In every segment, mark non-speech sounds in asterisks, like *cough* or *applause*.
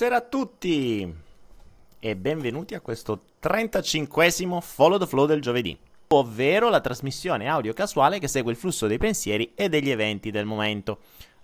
Buonasera a tutti e benvenuti a questo 35esimo Follow the Flow del giovedì, ovvero la trasmissione audio casuale che segue il flusso dei pensieri e degli eventi del momento.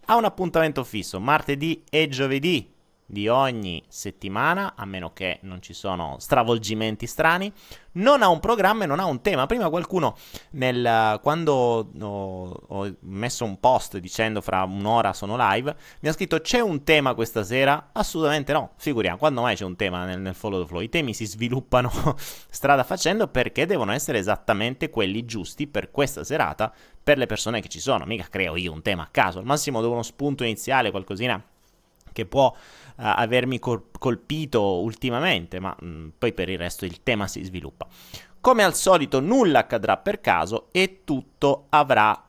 Ha un appuntamento fisso martedì e giovedì di ogni settimana, a meno che non ci sono stravolgimenti strani. Non ha un programma e non ha un tema. Prima qualcuno, nel, quando ho, ho, messo un post dicendo fra un'ora sono live, mi ha scritto c'è un tema questa sera? Assolutamente no, figuriamo, quando mai c'è un tema nel, nel follow the flow? I temi si sviluppano *laughs* strada facendo perché devono essere esattamente quelli giusti per questa serata, per le persone che ci sono. Mica creo io un tema a caso, al massimo do uno spunto iniziale, qualcosina che può avermi col- colpito ultimamente, ma mh, mm, poi per il resto il tema si sviluppa. Come al solito nulla accadrà per caso e tutto avrà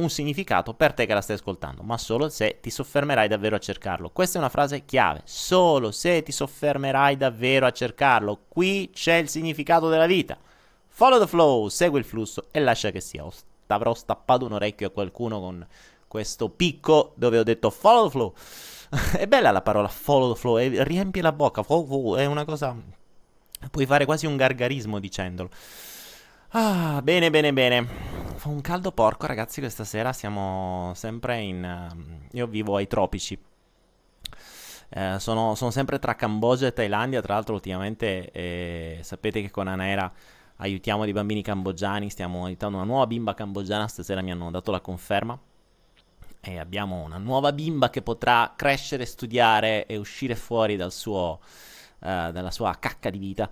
un significato per te che la stai ascoltando, ma solo se ti soffermerai davvero a cercarlo. Questa è una frase chiave, solo se ti soffermerai davvero a cercarlo. Qui c'è il significato della vita. Follow the flow, segui il flusso e lascia che sia. Avrò stappato un orecchio a qualcuno con questo picco dove ho detto follow the flow. *laughs* è bella la parola follow the flow, e riempie la bocca, the flow, è una cosa... Puoi fare quasi un gargarismo dicendolo. Ah, bene, bene, bene. Fa un caldo porco, ragazzi, questa sera siamo sempre in... Uh, io vivo ai tropici. Eh, sono, sono, sempre tra Cambogia e Thailandia, tra l'altro ultimamente eh, sapete che con Anaera aiutiamo dei bambini cambogiani, stiamo aiutando una nuova bimba cambogiana, stasera mi hanno dato la conferma e abbiamo una nuova bimba che potrà crescere, studiare e uscire fuori dal suo, uh, dalla sua cacca di vita.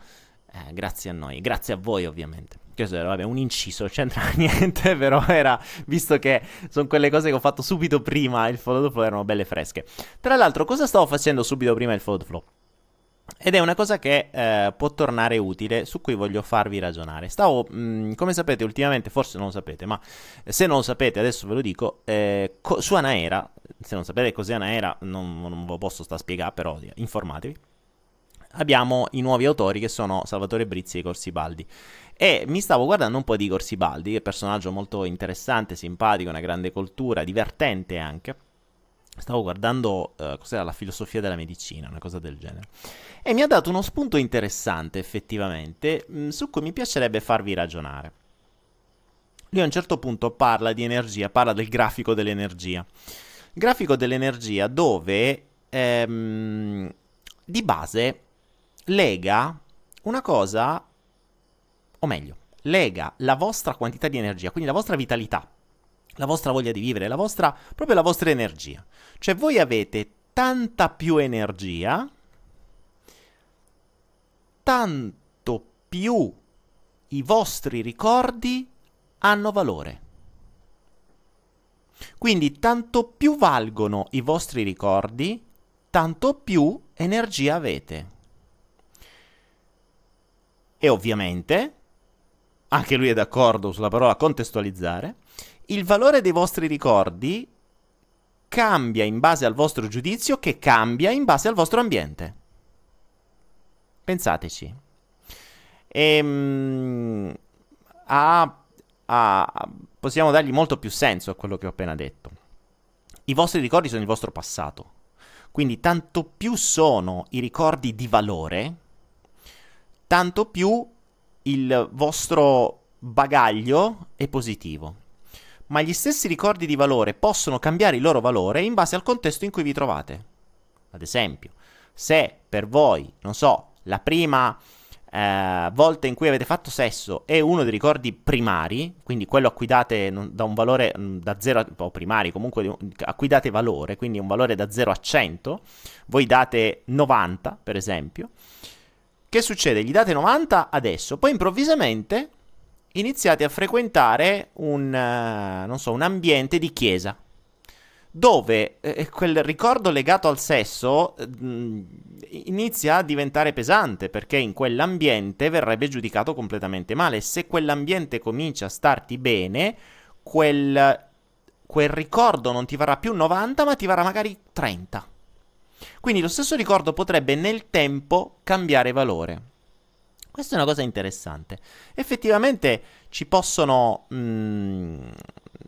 Eh, grazie a noi, grazie a voi ovviamente. Questo era vabbè, un inciso, c'entra *laughs* niente, però era, visto che sono quelle cose che ho fatto subito prima, il follow the flow erano belle fresche. Tra l'altro, cosa stavo facendo subito prima il follow the flow? Ed è una cosa che eh, può tornare utile, su cui voglio farvi ragionare. Stavo, mh, come sapete, ultimamente, forse non lo sapete, ma se non lo sapete, adesso ve lo dico, eh, co- su Anaera, se non sapete cos'è Anaera, non, non ve lo posso sta a spiegare, però informatevi. Abbiamo i nuovi autori che sono Salvatore Brizzi e Corsi Baldi. E mi stavo guardando un po' di Corsi Baldi, che è un personaggio molto interessante, simpatico, una grande cultura, divertente anche Stavo guardando uh, cos'era la filosofia della medicina, una cosa del genere. E mi ha dato uno spunto interessante, effettivamente, mm, su cui mi piacerebbe farvi ragionare. Lui a un certo punto parla di energia, parla del grafico dell'energia. Grafico dell'energia dove ehm, di base lega una cosa, o meglio, lega la vostra quantità di energia, quindi la vostra vitalità, la vostra voglia di vivere, la vostra, proprio la vostra energia. Cioè voi avete tanta più energia, tanto più i vostri ricordi hanno valore. Quindi tanto più valgono i vostri ricordi, tanto più energia avete. E ovviamente, anche lui è d'accordo sulla parola contestualizzare, il valore dei vostri ricordi cambia in base al vostro giudizio che cambia in base al vostro ambiente. Pensateci. Ehm, ha, ha, possiamo dargli molto più senso a quello che ho appena detto. I vostri ricordi sono il vostro passato. Quindi tanto più sono i ricordi di valore, tanto più il vostro bagaglio è positivo ma gli stessi ricordi di valore possono cambiare il loro valore in base al contesto in cui vi trovate. Ad esempio, se per voi, non so, la prima eh, volta in cui avete fatto sesso è uno dei ricordi primari, quindi quello a cui date da un valore mm, da 0 a o primari, comunque a cui date valore, quindi un valore da 0 a 100, voi date 90, per esempio. Che succede? Gli date 90 adesso, poi improvvisamente iniziate a frequentare un, uh, so, un ambiente di chiesa dove eh, eh, quel ricordo legato al sesso mh, mm, inizia a diventare pesante perché in quell'ambiente verrebbe giudicato completamente male. Se quell'ambiente comincia a starti bene, quel, quel ricordo non ti varrà più 90 ma ti varrà magari 30. Quindi lo stesso ricordo potrebbe nel tempo cambiare valore. Questa è una cosa interessante. Effettivamente ci possono... Mm,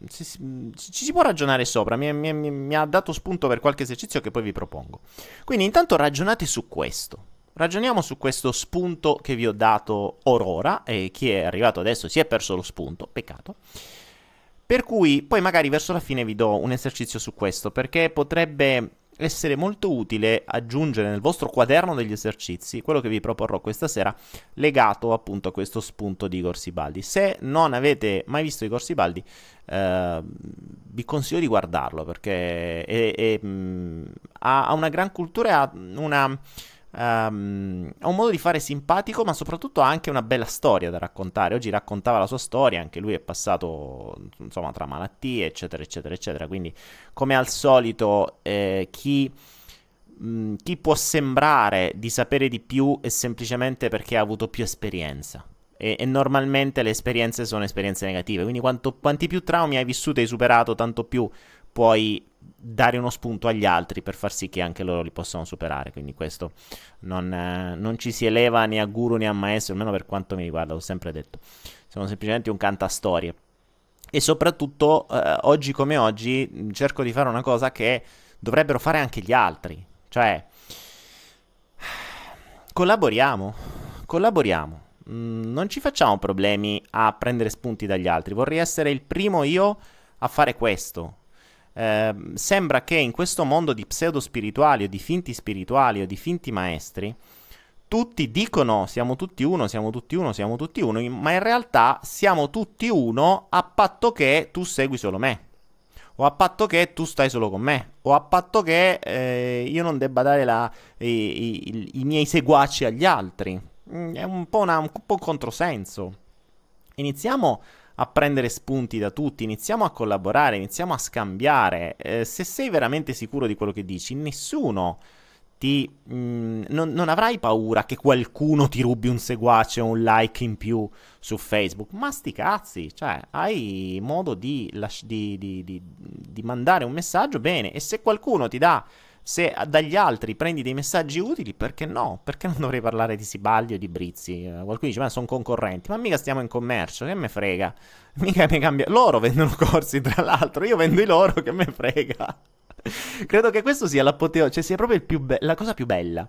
ci, ci, si può ragionare sopra, mi, mi, mi, ha dato spunto per qualche esercizio che poi vi propongo. Quindi intanto ragionate su questo. Ragioniamo su questo spunto che vi ho dato orora e chi è arrivato adesso si è perso lo spunto, peccato. Per cui poi magari verso la fine vi do un esercizio su questo perché potrebbe essere molto utile aggiungere nel vostro quaderno degli esercizi quello che vi proporrò questa sera legato appunto a questo spunto di Igor Sibaldi. Se non avete mai visto Igor Sibaldi, eh, vi consiglio di guardarlo perché è, è, mh, ha, una gran cultura e ha una Um, ha un modo di fare simpatico, ma soprattutto ha anche una bella storia da raccontare. Oggi raccontava la sua storia, anche lui è passato insomma tra malattie, eccetera, eccetera, eccetera. Quindi, come al solito, eh, chi, mh, mm, chi può sembrare di sapere di più è semplicemente perché ha avuto più esperienza. E, e, normalmente le esperienze sono esperienze negative. Quindi, quanto, quanti più traumi hai vissuto e hai superato, tanto più puoi dare uno spunto agli altri per far sì che anche loro li possano superare. Quindi questo non, eh, non ci si eleva né a guru né a maestro, almeno per quanto mi riguarda, l'ho sempre detto. Siamo semplicemente un cantastorie. E soprattutto, eh, oggi come oggi, cerco di fare una cosa che dovrebbero fare anche gli altri. Cioè, collaboriamo, collaboriamo. Non ci facciamo problemi a prendere spunti dagli altri. Vorrei essere il primo io a fare questo eh, sembra che in questo mondo di pseudo spirituali o di finti spirituali o di finti maestri, tutti dicono siamo tutti uno, siamo tutti uno, siamo tutti uno, ma in realtà siamo tutti uno a patto che tu segui solo me. O a patto che tu stai solo con me, o a patto che eh, io non debba dare la, i, i, i, miei seguaci agli altri. Mm, è un po', una, un po' un controsenso. Iniziamo a prendere spunti da tutti, iniziamo a collaborare, iniziamo a scambiare. Eh, se sei veramente sicuro di quello che dici, nessuno ti, mh, mm, non, non, avrai paura che qualcuno ti rubi un seguace o un like in più su Facebook. Ma sti cazzi, cioè, hai modo di, di, di, di mandare un messaggio bene. E se qualcuno ti dà se dagli altri prendi dei messaggi utili, perché no? Perché non dovrei parlare di Sibaldi o di Brizzi? Eh, qualcuno dice, ma sono concorrenti, ma mica stiamo in commercio, che me frega? *laughs* Mica mi cambia. Loro vendono corsi, tra l'altro, io vendo i loro, che me frega? *laughs* Credo che questo sia l'apoteo, cioè sia proprio be- la cosa più bella.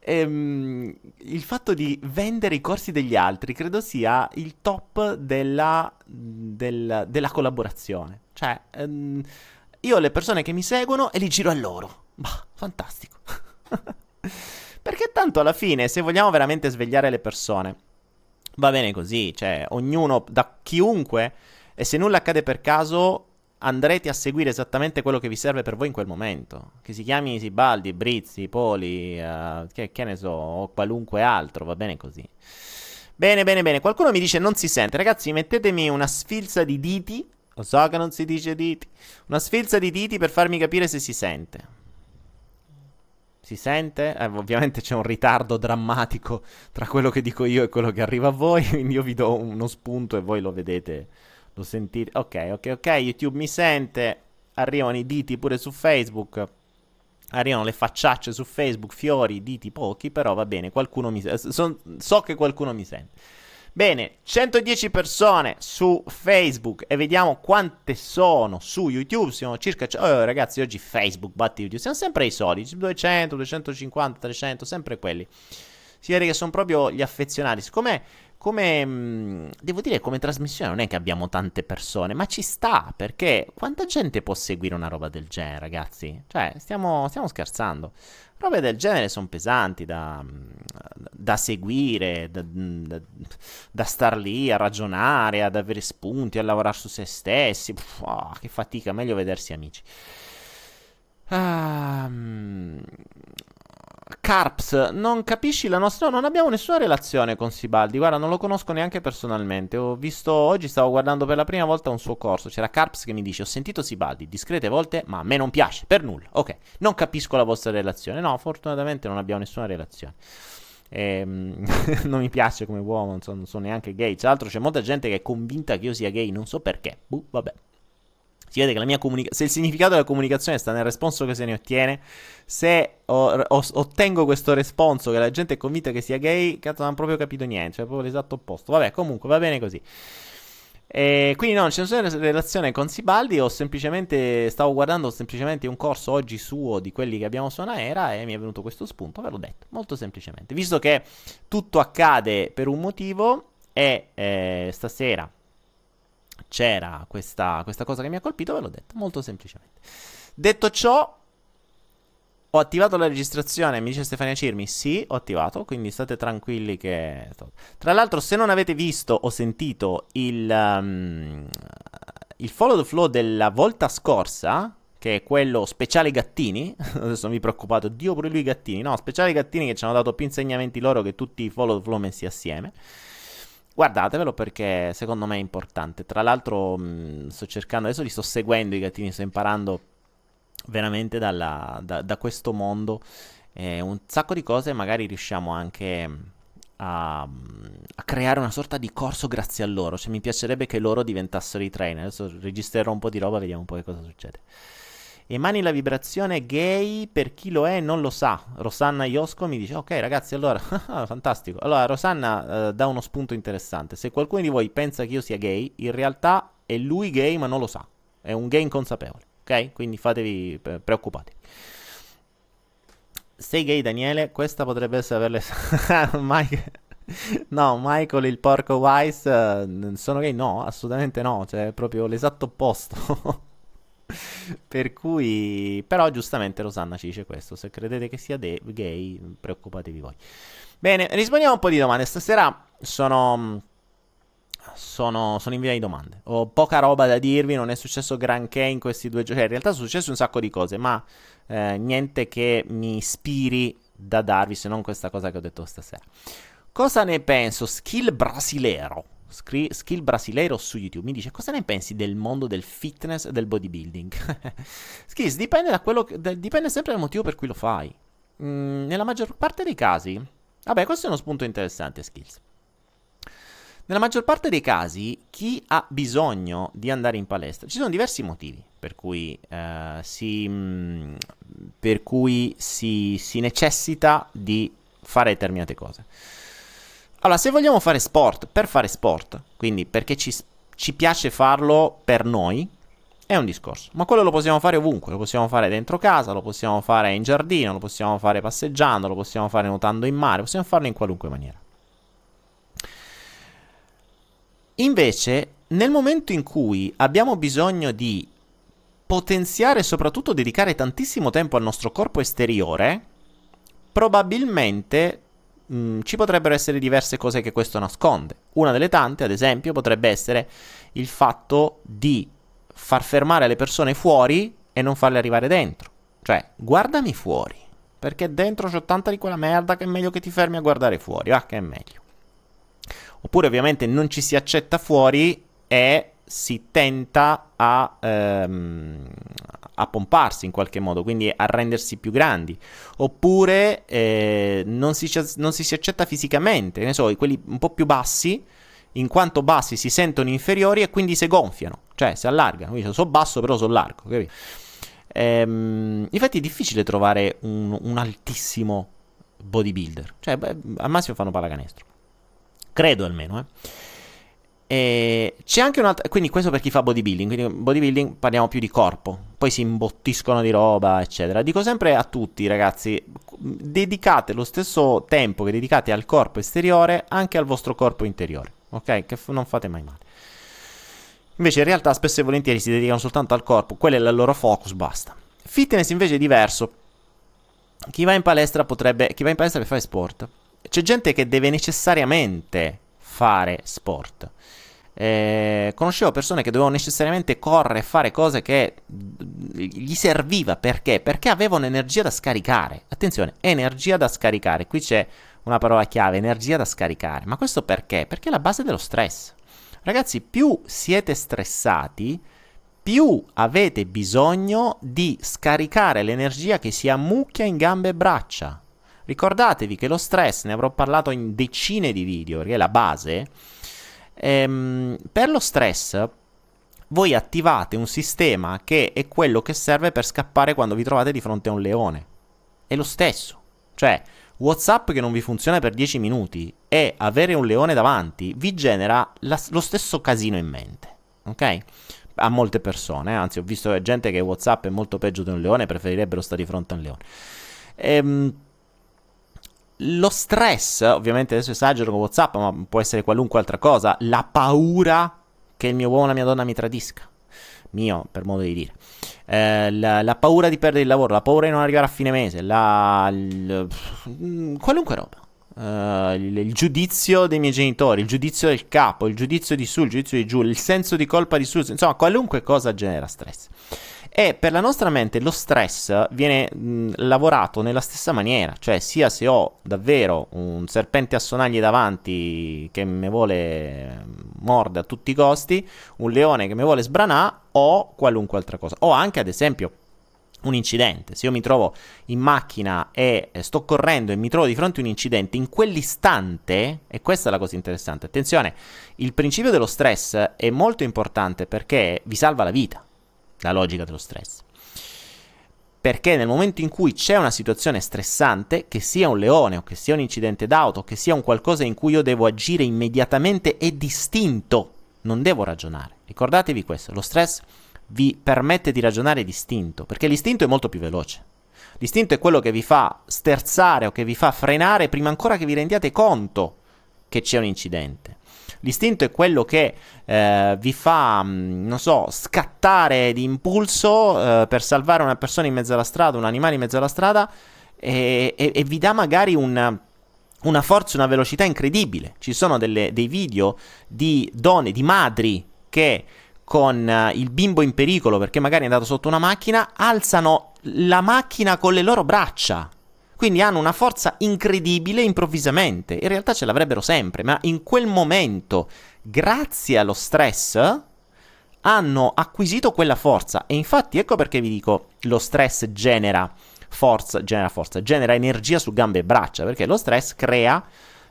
Ehm, il fatto di vendere i corsi degli altri credo sia il top della, del, della collaborazione. Cioè, ehm, io ho le persone che mi seguono e li giro a loro. Bah, fantastico. *laughs* Perché tanto alla fine, se vogliamo veramente svegliare le persone, va bene così, cioè ognuno, da chiunque, e se nulla accade per caso, andrete a seguire esattamente quello che vi serve per voi in quel momento. Che si chiami Sibaldi, Brizzi, Poli, uh, che, che ne so, o qualunque altro, va bene così. Bene, bene, bene. Qualcuno mi dice non si sente. Ragazzi, mettetemi una sfilza di diti. Lo so che non si dice diti. Una sfilza di diti per farmi capire se si sente. Si sente? Eh, ovviamente c'è un ritardo drammatico tra quello che dico io e quello che arriva a voi, *laughs* quindi io vi do uno spunto e voi lo vedete, lo sentite. Ok, ok, ok, YouTube mi sente, arrivano i diti pure su Facebook, arrivano le facciacce su Facebook, fiori, diti pochi, però va bene, qualcuno mi sente, so che qualcuno mi sente. Bene, 110 persone su Facebook e vediamo quante sono su YouTube. Siamo circa. Oh, ragazzi, oggi Facebook batte YouTube. Siamo sempre i soliti: 200, 250, 300, sempre quelli. Si vede che sono proprio gli affezionati. Siccome come mh, devo dire come trasmissione non è che abbiamo tante persone, ma ci sta perché quanta gente può seguire una roba del genere, ragazzi? Cioè, stiamo, stiamo scherzando. Robe del genere sono pesanti da, da seguire, da, da, da, star lì a ragionare, ad avere spunti, a lavorare su se stessi. Pff, oh, che fatica, meglio vedersi amici. Um, Carps, non capisci la nostra... No, non abbiamo nessuna relazione con Sibaldi. Guarda, non lo conosco neanche personalmente. Ho visto... Oggi stavo guardando per la prima volta un suo corso. C'era Carps che mi dice, ho sentito Sibaldi discrete volte, ma a me non piace, per nulla. Ok, non capisco la vostra relazione. No, fortunatamente non abbiamo nessuna relazione. Ehm, *laughs* non mi piace come uomo, non sono, non sono neanche gay. Tra l'altro c'è molta gente che è convinta che io sia gay, non so perché. Buh, vabbè. Si vede che la mia comunicazione, se il significato della comunicazione sta nel responso che se ne ottiene, se o- o- ottengo questo responso che la gente è convinta che sia gay, cazzo non hanno proprio capito niente, cioè proprio l'esatto opposto. Vabbè, comunque va bene così. E quindi no, non c'è nessuna relazione con Sibaldi, ho semplicemente, stavo guardando semplicemente un corso oggi suo di quelli che abbiamo su Anaera e mi è venuto questo spunto, ve l'ho detto, molto semplicemente. Visto che tutto accade per un motivo e eh, stasera c'era questa, questa cosa che mi ha colpito, ve l'ho detto, molto semplicemente. Detto ciò, ho attivato la registrazione, mi dice Stefania Cirmi, sì, ho attivato, quindi state tranquilli che... Tra l'altro, se non avete visto o sentito il, um, il follow the flow della volta scorsa, che è quello speciale gattini, *laughs* adesso mi preoccupato, Dio pure lui gattini, no, speciale gattini che ci hanno dato più insegnamenti loro che tutti i follow the flow messi assieme. Guardatevelo perché secondo me è importante. Tra l'altro mh, sto cercando, adesso li sto seguendo i gattini, sto imparando veramente dalla, da, da, questo mondo eh, un sacco di cose magari riusciamo anche a, a, creare una sorta di corso grazie a loro. Cioè mi piacerebbe che loro diventassero i trainer. Adesso registrerò un po' di roba, vediamo un po' che cosa succede. Emani la vibrazione gay per chi lo è non lo sa. Rosanna Iosco mi dice: Ok, ragazzi, allora *laughs* fantastico. Allora, Rosanna eh, dà uno spunto interessante. Se qualcuno di voi pensa che io sia gay, in realtà è lui gay, ma non lo sa. È un gay inconsapevole. Ok? Quindi fatevi eh, preoccupati. Sei gay, Daniele? Questa potrebbe essere per le. *laughs* Mike. No, Michael il porco Wise. Uh, sono gay? No, assolutamente no. Cioè, è proprio l'esatto opposto. *laughs* per cui, però, giustamente Rosanna ci dice questo. Se credete che sia de- gay, preoccupatevi voi. Bene, rispondiamo un po' di domande. Stasera sono. Sono, sono in via di domande. Ho poca roba da dirvi. Non è successo granché in questi due giorni. Cioè, in realtà sono successe un sacco di cose, ma eh, niente che mi ispiri da darvi se non questa cosa che ho detto stasera. Cosa ne penso? Skill brasilero Scri- skill brasileiro su YouTube mi dice cosa ne pensi del mondo del fitness e del bodybuilding? *laughs* Skills dipende, da quello che, da, dipende sempre dal motivo per cui lo fai. Mm, nella maggior parte dei casi, vabbè, questo è uno spunto interessante, Skills. Nella maggior parte dei casi, chi ha bisogno di andare in palestra, ci sono diversi motivi per cui, eh, si, mh, mm, per cui si, si necessita di fare determinate cose. Allora, se vogliamo fare sport per fare sport, quindi perché ci, ci piace farlo per noi, è un discorso. Ma quello lo possiamo fare ovunque, lo possiamo fare dentro casa, lo possiamo fare in giardino, lo possiamo fare passeggiando, lo possiamo fare nuotando in mare, possiamo farlo in qualunque maniera. Invece, nel momento in cui abbiamo bisogno di potenziare e soprattutto dedicare tantissimo tempo al nostro corpo esteriore, probabilmente mh, mm, ci potrebbero essere diverse cose che questo nasconde. Una delle tante, ad esempio, potrebbe essere il fatto di far fermare le persone fuori e non farle arrivare dentro. Cioè, guardami fuori, perché dentro c'ho tanta di quella merda che è meglio che ti fermi a guardare fuori, va che è meglio. Oppure ovviamente non ci si accetta fuori e si tenta a, ehm, a pomparsi in qualche modo, quindi a rendersi più grandi. Oppure eh, non, si, non, si, si accetta fisicamente, ne so, quelli un po' più bassi, in quanto bassi si sentono inferiori e quindi si gonfiano, cioè si allargano. Quindi sono basso però sono largo? Ehm, infatti è difficile trovare un, un altissimo bodybuilder, cioè beh, al massimo fanno pallacanestro. Credo almeno, eh. E c'è anche un'altra. Quindi, questo per chi fa bodybuilding. Quindi, bodybuilding parliamo più di corpo. Poi si imbottiscono di roba, eccetera. Dico sempre a tutti, ragazzi: dedicate lo stesso tempo che dedicate al corpo esteriore anche al vostro corpo interiore. Ok? Che f- non fate mai male. Invece, in realtà, spesso e volentieri si dedicano soltanto al corpo. Quello è il loro focus, basta. Fitness invece è diverso. Chi va in palestra potrebbe. Chi va in palestra per fare sport. C'è gente che deve necessariamente fare sport. Eh, conoscevo persone che dovevano necessariamente correre e fare cose che gli serviva perché? Perché avevano energia da scaricare. Attenzione, energia da scaricare. Qui c'è una parola chiave, energia da scaricare. Ma questo perché? Perché è la base dello stress. Ragazzi, più siete stressati, più avete bisogno di scaricare l'energia che si ammucchia in gambe e braccia. Ricordatevi che lo stress, ne avrò parlato in decine di video, perché è la base, ehm, per lo stress voi attivate un sistema che è quello che serve per scappare quando vi trovate di fronte a un leone. È lo stesso. Cioè, WhatsApp che non vi funziona per 10 minuti e avere un leone davanti vi genera la, lo stesso casino in mente. Ok? A molte persone, anzi, ho visto gente che WhatsApp è molto peggio di un leone, preferirebbero stare di fronte a un leone. Ehm, lo stress, ovviamente adesso esagero con WhatsApp, ma può essere qualunque altra cosa. La paura che il mio uomo o la mia donna mi tradisca. Mio, per modo di dire. Eh, la, la, paura di perdere il lavoro, la paura di non arrivare a fine mese, la, il, mm, qualunque roba. Uh, il, il, giudizio dei miei genitori, il giudizio del capo, il giudizio di su, il giudizio di giù, il senso di colpa di su, insomma, qualunque cosa genera stress. E per la nostra mente lo stress viene mh, lavorato nella stessa maniera, cioè sia se ho davvero un serpente a sonagli davanti che mi vuole mordere a tutti i costi, un leone che mi vuole sbranare o qualunque altra cosa. O anche ad esempio un incidente. Se io mi trovo in macchina e sto correndo e mi trovo di fronte a un incidente, in quell'istante, e questa è la cosa interessante, attenzione, il principio dello stress è molto importante perché vi salva la vita la logica dello stress. Perché nel momento in cui c'è una situazione stressante, che sia un leone o che sia un incidente d'auto, che sia un qualcosa in cui io devo agire immediatamente e distinto, non devo ragionare. Ricordatevi questo, lo stress vi permette di ragionare distinto, perché l'istinto è molto più veloce. L'istinto è quello che vi fa sterzare o che vi fa frenare prima ancora che vi rendiate conto che c'è un incidente. L'istinto è quello che eh, vi fa, mm, non so, scattare di impulso eh, per salvare una persona in mezzo alla strada, un animale in mezzo alla strada e, e, e vi dà magari un una forza, una velocità incredibile. Ci sono delle, dei video di donne, di madri che con uh, il bimbo in pericolo perché magari è andato sotto una macchina, alzano la macchina con le loro braccia. Quindi hanno una forza incredibile improvvisamente. In realtà ce l'avrebbero sempre, ma in quel momento, grazie allo stress, hanno acquisito quella forza. E infatti ecco perché vi dico, lo stress genera forza, genera forza, genera energia su gambe e braccia, perché lo stress crea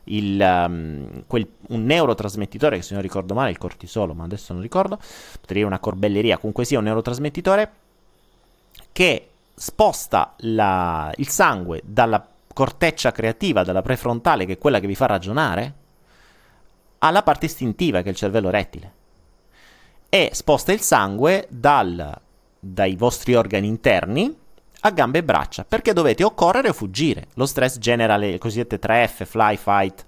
il, um, quel, un neurotrasmettitore, che se non ricordo male il cortisolo, ma adesso non ricordo, potrei dire una corbelleria, comunque sia un neurotrasmettitore, che sposta la, il sangue dalla corteccia creativa, dalla prefrontale, che è quella che vi fa ragionare, alla parte istintiva, che è il cervello rettile. E sposta il sangue dal, dai vostri organi interni a gambe e braccia, perché dovete o correre o fuggire. Lo stress genera le cosiddette 3F, fly, fight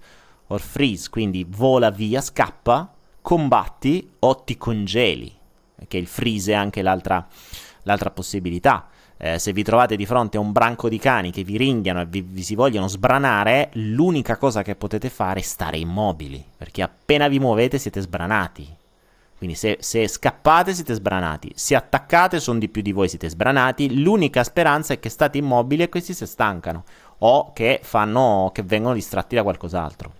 or freeze, quindi vola via, scappa, combatti o ti congeli, che il freeze è anche l'altra, l'altra possibilità eh, se vi trovate di fronte a un branco di cani che vi ringhiano e vi, vi, si vogliono sbranare, l'unica cosa che potete fare è stare immobili, perché appena vi muovete siete sbranati. Quindi se, se scappate siete sbranati, se attaccate sono di più di voi, siete sbranati. L'unica speranza è che state immobili e questi si stancano o che, fanno, che vengono distratti da qualcos'altro.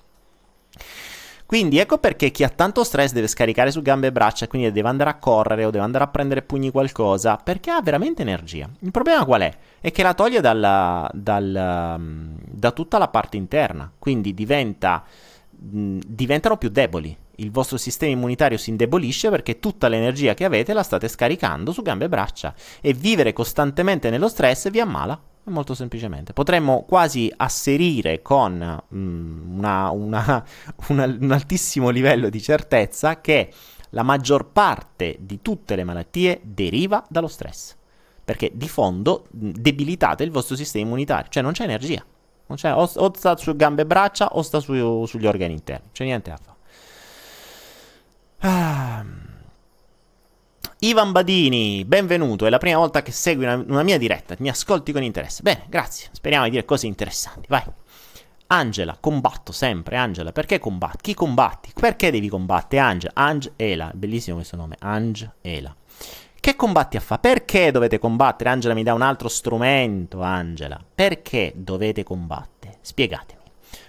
Quindi ecco perché chi ha tanto stress deve scaricare su gambe e braccia, quindi deve andare a correre o deve andare a prendere pugni qualcosa, perché ha veramente energia. Il problema qual è? È che la toglie dalla, dal, mm, da tutta la parte interna, quindi diventa, mh, mm, diventano più deboli. Il vostro sistema immunitario si indebolisce perché tutta l'energia che avete la state scaricando su gambe e braccia e vivere costantemente nello stress vi ammala. Molto semplicemente. Potremmo quasi asserire con mm, una, una, *laughs* una, un altissimo livello di certezza che la maggior parte di tutte le malattie deriva dallo stress. Perché di fondo mm, debilitate il vostro sistema immunitario, cioè non c'è energia. Non c'è, o, o sta su gambe e braccia o sta su, sugli organi interni. C'è niente da fare. Ah. Ivan Badini, benvenuto, è la prima volta che segui una, una, mia diretta, mi ascolti con interesse. Bene, grazie, speriamo di dire cose interessanti, vai. Angela, combatto sempre, Angela, perché combatti? Chi combatti? Perché devi combattere? Angela, Angela, bellissimo questo nome, Angela. Che combatti a fare? Perché dovete combattere? Angela mi dà un altro strumento, Angela. Perché dovete combattere? Spiegatemi.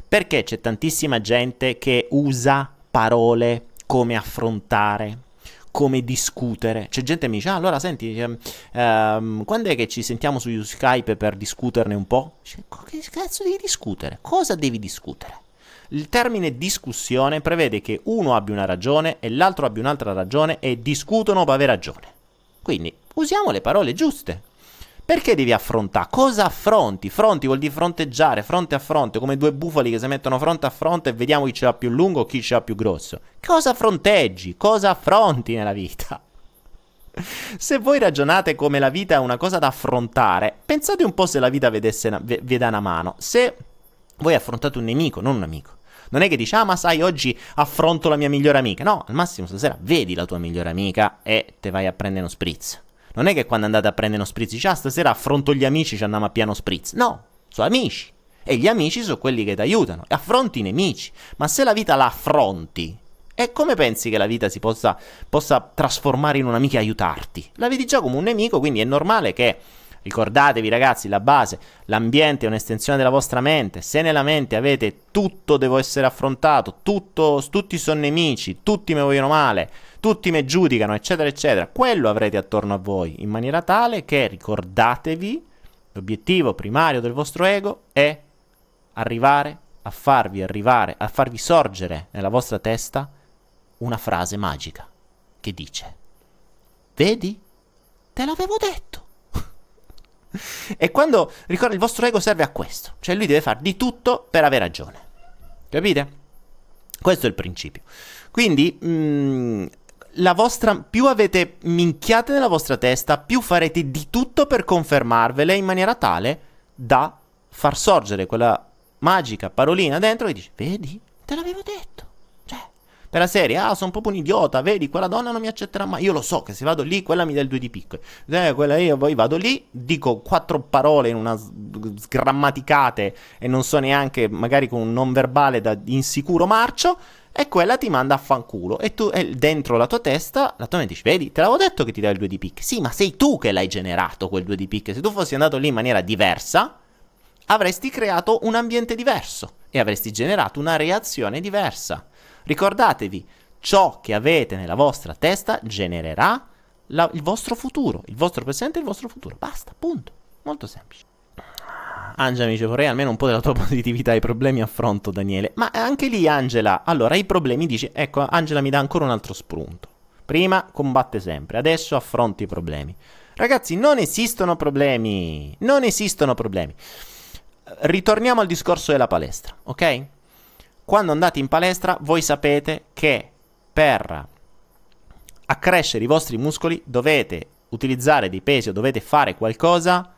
Perché c'è tantissima gente che usa parole come affrontare, come discutere. C'è gente che mi dice: ah, allora senti, um, quando è che ci sentiamo su Skype per discuterne un po'? Dice, che cazzo devi discutere? Cosa devi discutere? Il termine discussione prevede che uno abbia una ragione e l'altro abbia un'altra ragione e discutono per avere ragione. Quindi usiamo le parole giuste. Perché devi affrontare? Cosa affronti? Fronti vuol dire fronteggiare, fronte a fronte, come due bufali che si mettono fronte a fronte e vediamo chi ce l'ha più lungo o chi ce l'ha più grosso. Cosa fronteggi? Cosa affronti nella vita? *laughs* Se voi ragionate come la vita è una cosa da affrontare, pensate un po' se la vita vedesse una, vi dà una mano. Se voi affrontate un nemico, non un amico. Non è che dici, ah, ma sai, oggi affronto la mia migliore amica. No, al massimo stasera vedi la tua migliore amica e te vai a prendere uno spritz. Non è che quando andate a prendere uno spritz dici, ah, stasera affronto gli amici, ci andiamo a piano spritz. No, sono amici. E gli amici sono quelli che ti aiutano. E affronti i nemici. Ma se la vita la affronti, e come pensi che la vita si possa, possa trasformare in un amico e aiutarti? La vedi già come un nemico, quindi è normale che Ricordatevi ragazzi, la base, l'ambiente è un'estensione della vostra mente. Se nella mente avete tutto devo essere affrontato, tutto, tutti sono nemici, tutti mi vogliono male, tutti mi giudicano, eccetera, eccetera, quello avrete attorno a voi, in maniera tale che ricordatevi, l'obiettivo primario del vostro ego è arrivare a farvi arrivare, a farvi sorgere nella vostra testa una frase magica che dice, vedi, te l'avevo detto. *laughs* e quando ricorda il vostro ego serve a questo, cioè lui deve fare di tutto per avere ragione. Capite? Questo è il principio. Quindi, mh, mm, vostra, più avete minchiate nella vostra testa, più farete di tutto per confermarvele in maniera tale da far sorgere quella magica parolina dentro e dici, vedi, te l'avevo detto per la serie, ah, sono proprio un idiota, vedi, quella donna non mi accetterà mai. Io lo so che se vado lì, quella mi dà il 2 di picco. Eh, quella io poi vado lì, dico quattro parole in una sgrammaticate e non so neanche, magari con un non verbale da insicuro marcio. E quella ti manda a fanculo. E tu, e dentro la tua testa, la tua mente dice: Vedi, te l'avevo detto che ti dà il 2 di picche. Sì, ma sei tu che l'hai generato quel 2 di picche. Se tu fossi andato lì in maniera diversa, avresti creato un ambiente diverso e avresti generato una reazione diversa. Ricordatevi, ciò che avete nella vostra testa genererà la, il vostro futuro, il vostro presente e il vostro futuro. Basta, punto. Molto semplice. Angela mi dice vorrei almeno un po' della tua *laughs* positività ai problemi affronto Daniele. Ma anche lì Angela, allora i problemi dice, ecco Angela mi dà ancora un altro spunto. Prima combatte sempre, adesso affronti i problemi. Ragazzi, non esistono problemi, non esistono problemi. Ritorniamo al discorso della palestra, ok? Quando andate in palestra voi sapete che per accrescere i vostri muscoli dovete utilizzare dei pesi o dovete fare qualcosa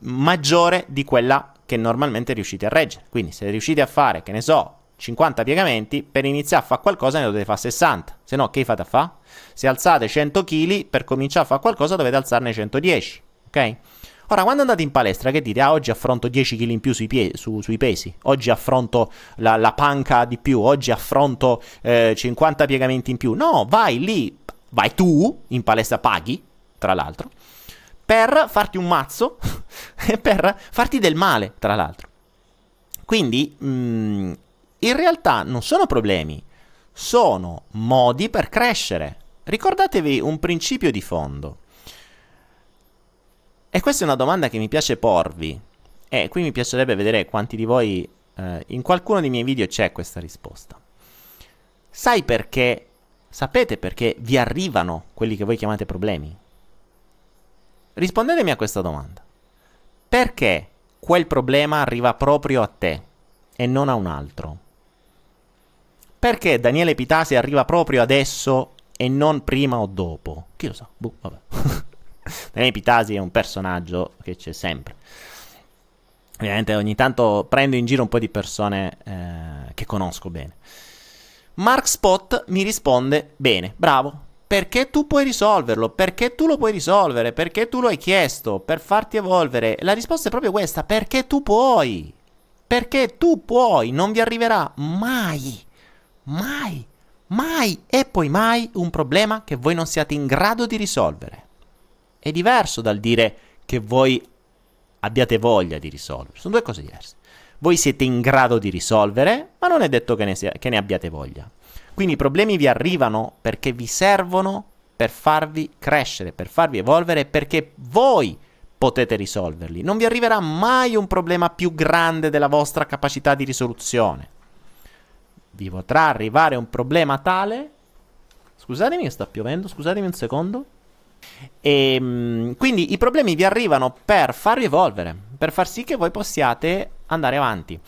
maggiore di quella che normalmente riuscite a reggere. Quindi se riuscite a fare, che ne so, 50 piegamenti, per iniziare a fare qualcosa ne dovete fare 60. Se no, che fate a fare? Se alzate 100 kg, per cominciare a fare qualcosa dovete alzarne 110. Ok? Ora, quando andate in palestra, che dite? Ah, oggi affronto 10 kg in più sui, pie- su- sui pesi, oggi affronto la, la, panca di più, oggi affronto eh, 50 piegamenti in più. No, vai lì, vai tu in palestra, paghi, tra l'altro, per farti un mazzo *laughs* e per farti del male, tra l'altro. Quindi, mh, mm, in realtà non sono problemi, sono modi per crescere. Ricordatevi un principio di fondo. E questa è una domanda che mi piace porvi. E qui mi piacerebbe vedere quanti di voi eh, in qualcuno dei miei video c'è questa risposta. Sai perché? Sapete perché vi arrivano quelli che voi chiamate problemi? Rispondetemi a questa domanda. Perché quel problema arriva proprio a te e non a un altro? Perché Daniele Pitasi arriva proprio adesso e non prima o dopo? Chi lo sa? Boh, vabbè. *laughs* Daniele Pitasi è un personaggio che c'è sempre. Ovviamente ogni tanto prendo in giro un po' di persone eh, che conosco bene. Mark Spot mi risponde bene, bravo, perché tu puoi risolverlo, perché tu lo puoi risolvere, perché tu lo hai chiesto, per farti evolvere. La risposta è proprio questa, perché tu puoi. Perché tu puoi, non vi arriverà mai, mai, mai e poi mai un problema che voi non siate in grado di risolvere è diverso dal dire che voi abbiate voglia di risolvere. Sono due cose diverse. Voi siete in grado di risolvere, ma non è detto che ne, sia, che ne abbiate voglia. Quindi i problemi vi arrivano perché vi servono per farvi crescere, per farvi evolvere, perché voi potete risolverli. Non vi arriverà mai un problema più grande della vostra capacità di risoluzione. Vi potrà arrivare un problema tale. Scusatemi sta piovendo, scusatemi un secondo. E, ehm, quindi i problemi vi arrivano per farvi evolvere, per far sì che voi possiate andare avanti.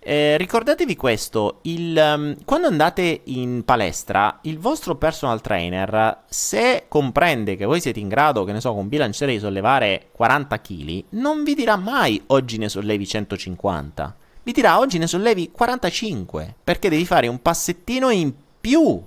Eh, ricordatevi questo, il, um, quando andate in palestra, il vostro personal trainer, se comprende che voi siete in grado, che ne so, con bilanciere di sollevare 40 kg, non vi dirà mai oggi ne sollevi 150, vi dirà oggi ne sollevi 45, perché devi fare un passettino in più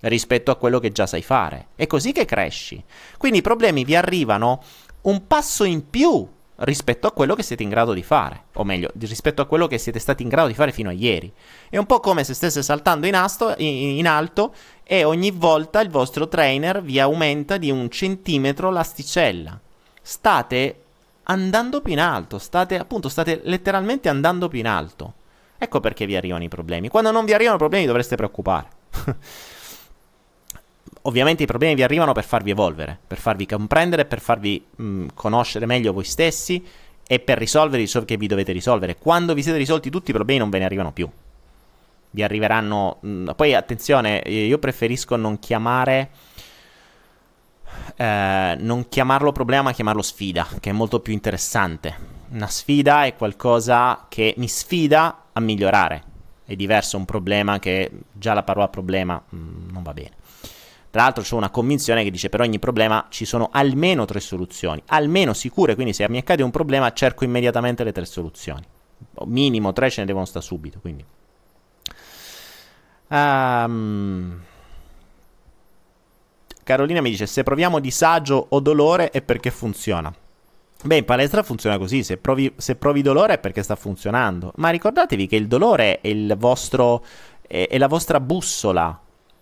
rispetto a quello che già sai fare. È così che cresci. Quindi i problemi vi arrivano un passo in più rispetto a quello che siete in grado di fare, o meglio, rispetto a quello che siete stati in grado di fare fino a ieri. È un po' come se stesse saltando in, asto, in, in alto e ogni volta il vostro trainer vi aumenta di un centimetro l'asticella. State andando più in alto, state appunto, state letteralmente andando più in alto. Ecco perché vi arrivano i problemi. Quando non vi arrivano problemi dovreste preoccupare. *laughs* ovviamente i problemi vi arrivano per farvi evolvere, per farvi comprendere, per farvi mh, conoscere meglio voi stessi e per risolvere ciò che vi dovete risolvere. Quando vi siete risolti tutti i problemi non ve ne arrivano più. Vi arriveranno... Mh, poi attenzione, io preferisco non chiamare... Eh, non chiamarlo problema, ma chiamarlo sfida, che è molto più interessante. Una sfida è qualcosa che mi sfida a migliorare. È diverso un problema che già la parola problema mh, non va bene. Tra l'altro c'è una convinzione che dice per ogni problema ci sono almeno tre soluzioni, almeno sicure, quindi se mi accade un problema cerco immediatamente le tre soluzioni. Minimo tre ce ne devono stare subito, quindi. Um... Carolina mi dice se proviamo disagio o dolore è perché funziona. Beh, in palestra funziona così, se provi, se provi dolore è perché sta funzionando. Ma ricordatevi che il dolore è, il vostro, è, è la vostra bussola.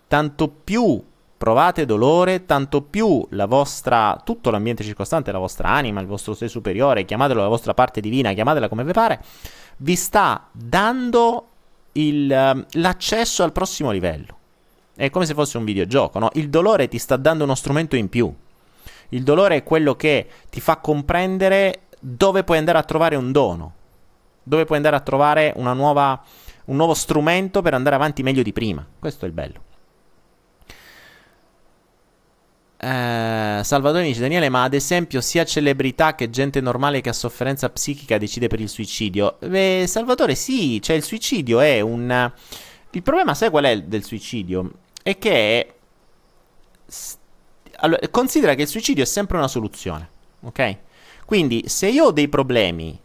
Tanto più provate dolore, tanto più la vostra, tutto l'ambiente circostante, la vostra anima, il vostro sé superiore, chiamatelo la vostra parte divina, chiamatela come vi pare, vi sta dando il, ehm, l'accesso al prossimo livello. È come se fosse un videogioco, no? Il dolore ti sta dando uno strumento in più. Il dolore è quello che ti fa comprendere dove puoi andare a trovare un dono, dove puoi andare a trovare nuova, un nuovo strumento per andare avanti meglio di prima. Questo è il bello. Eh, Salvatore dice Daniele, ma ad esempio sia celebrità che gente normale che ha sofferenza psichica decide per il suicidio? Beh, Salvatore, sì, cioè il suicidio è un... Il problema, sai qual è del suicidio? È che... Allora, considera che il suicidio è sempre una soluzione, ok? Quindi se io ho dei problemi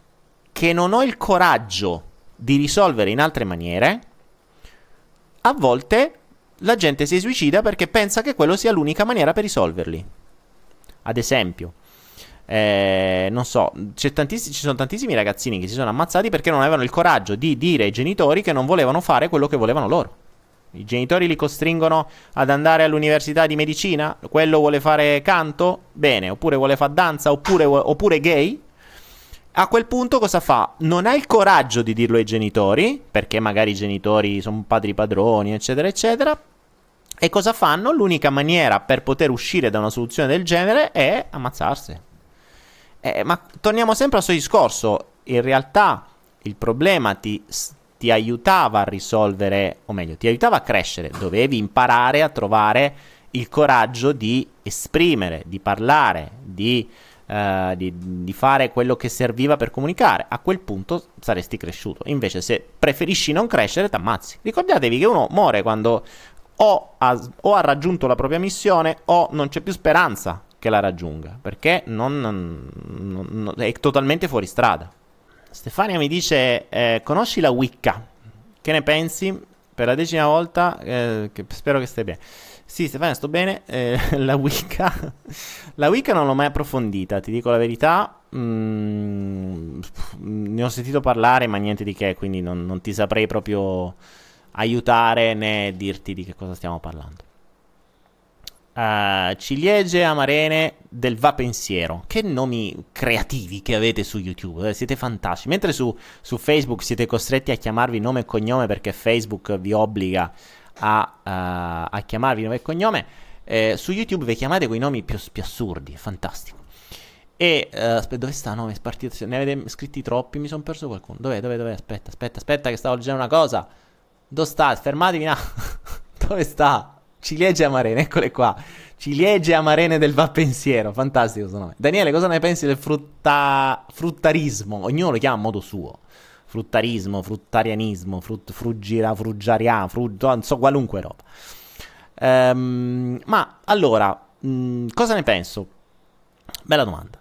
che non ho il coraggio di risolvere in altre maniere, a volte la gente si suicida perché pensa che quello sia l'unica maniera per risolverli. Ad esempio, eh, non so, ci sono tantissimi ragazzini che si sono ammazzati perché non avevano il coraggio di dire ai genitori che non volevano fare quello che volevano loro. I genitori li costringono ad andare all'università di medicina, quello vuole fare canto, bene, oppure vuole fare danza, oppure, oppure gay. A quel punto cosa fa? Non ha il coraggio di dirlo ai genitori, perché magari i genitori sono padri padroni, eccetera, eccetera, e cosa fanno? L'unica maniera per poter uscire da una soluzione del genere è ammazzarsi. Eh, ma torniamo sempre al suo discorso. In realtà il problema ti, ti aiutava a risolvere, o meglio, ti aiutava a crescere. Dovevi imparare a trovare il coraggio di esprimere, di parlare, di, uh, di, di, fare quello che serviva per comunicare. A quel punto saresti cresciuto. Invece, se preferisci non crescere, ti ammazzi. Ricordatevi che uno muore quando o ha, o ha, raggiunto la propria missione o non c'è più speranza che la raggiunga, perché non, non, non, è totalmente fuori strada. Stefania mi dice, eh, conosci la Wicca? Che ne pensi? Per la decima volta, eh, che spero che stai bene. Sì, Stefania, sto bene. Eh, *laughs* la Wicca, la Wicca non l'ho mai approfondita, ti dico la verità. Mm, ne ho sentito parlare, ma niente di che, quindi non, non ti saprei proprio aiutare né dirti di che cosa stiamo parlando. Uh, ciliegie amarene del Va Pensiero. Che nomi creativi che avete su YouTube, eh? siete fantastici. Mentre su, su, Facebook siete costretti a chiamarvi nome e cognome perché Facebook vi obbliga a, uh, a chiamarvi nome e cognome, eh, su YouTube vi chiamate con i nomi più, più assurdi, fantastico. E uh, aspetta, dove sta? No, mi è spartito. Ne avete scritti troppi? Mi sono perso qualcuno. Dov'è? Dov'è? Dov'è? Aspetta, aspetta, aspetta, che stavo leggendo una cosa. Dove sta? Fermatevi. No. *laughs* dove sta? Ciliegie amarene, eccole qua. Ciliegie amarene del va pensiero. Fantastico questo nome. Daniele, cosa ne pensi del frutta... fruttarismo? Ognuno lo chiama a modo suo. Fruttarismo, fruttarianismo, frut... fruggira, fruggiariano, frug... non so, qualunque roba. Um, ma allora, mh, mm, cosa ne penso? Bella domanda.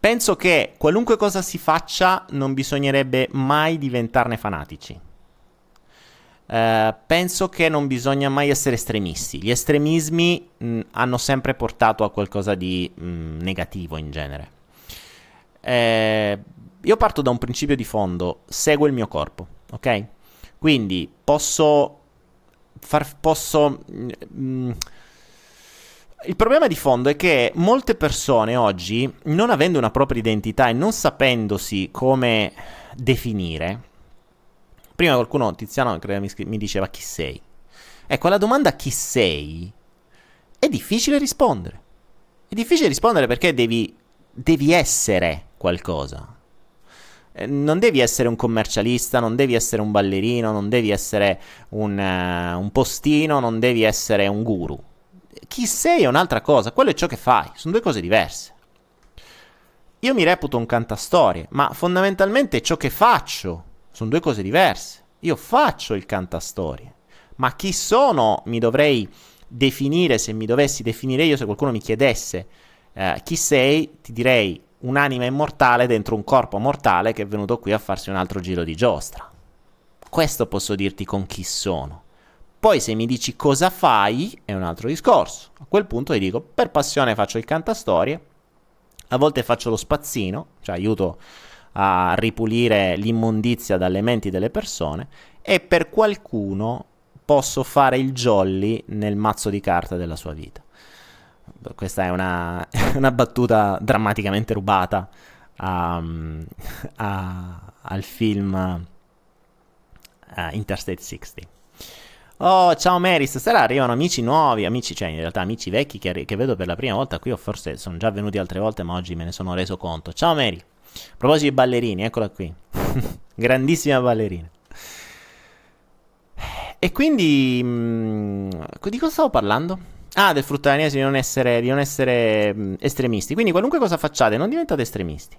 Penso che qualunque cosa si faccia non bisognerebbe mai diventarne fanatici. Uh, penso che non bisogna mai essere estremisti. Gli estremismi mh, hanno sempre portato a qualcosa di mh, negativo in genere. Eh, io parto da un principio di fondo, seguo il mio corpo, ok? Quindi posso far, posso mh, il problema di fondo è che molte persone oggi, non avendo una propria identità e non sapendosi come definire, prima qualcuno, Tiziano, mi, mi diceva chi sei. Ecco, alla domanda chi sei è difficile rispondere. È difficile rispondere perché devi, devi essere qualcosa. Eh, non devi essere un commercialista, non devi essere un ballerino, non devi essere un, uh, un postino, non devi essere un guru chi sei è un'altra cosa, quello è ciò che fai, sono due cose diverse. Io mi reputo un cantastorie, ma fondamentalmente ciò che faccio sono due cose diverse. Io faccio il cantastorie, ma chi sono mi dovrei definire, se mi dovessi definire io, se qualcuno mi chiedesse eh, chi sei, ti direi un'anima immortale dentro un corpo mortale che è venuto qui a farsi un altro giro di giostra. Questo posso dirti con chi sono. Poi se mi dici cosa fai è un altro discorso. A quel punto ti dico per passione faccio il cantastorie, a volte faccio lo spazzino, cioè aiuto a ripulire l'immondizia dalle menti delle persone e per qualcuno posso fare il jolly nel mazzo di carta della sua vita. Questa è una, *laughs* una battuta drammaticamente rubata a, a, al film uh, Interstate 60. Oh, ciao Mary, stasera arrivano amici nuovi, amici, cioè in realtà amici vecchi che, che, vedo per la prima volta qui o forse sono già venuti altre volte ma oggi me ne sono reso conto. Ciao Mary. A proposito di ballerini, eccola qui. *laughs* Grandissima ballerina. E quindi... Mh, mm, di cosa stavo parlando? Ah, del fruttarianesimo, di non essere, di non essere mh, mm, estremisti. Quindi qualunque cosa facciate, non diventate estremisti.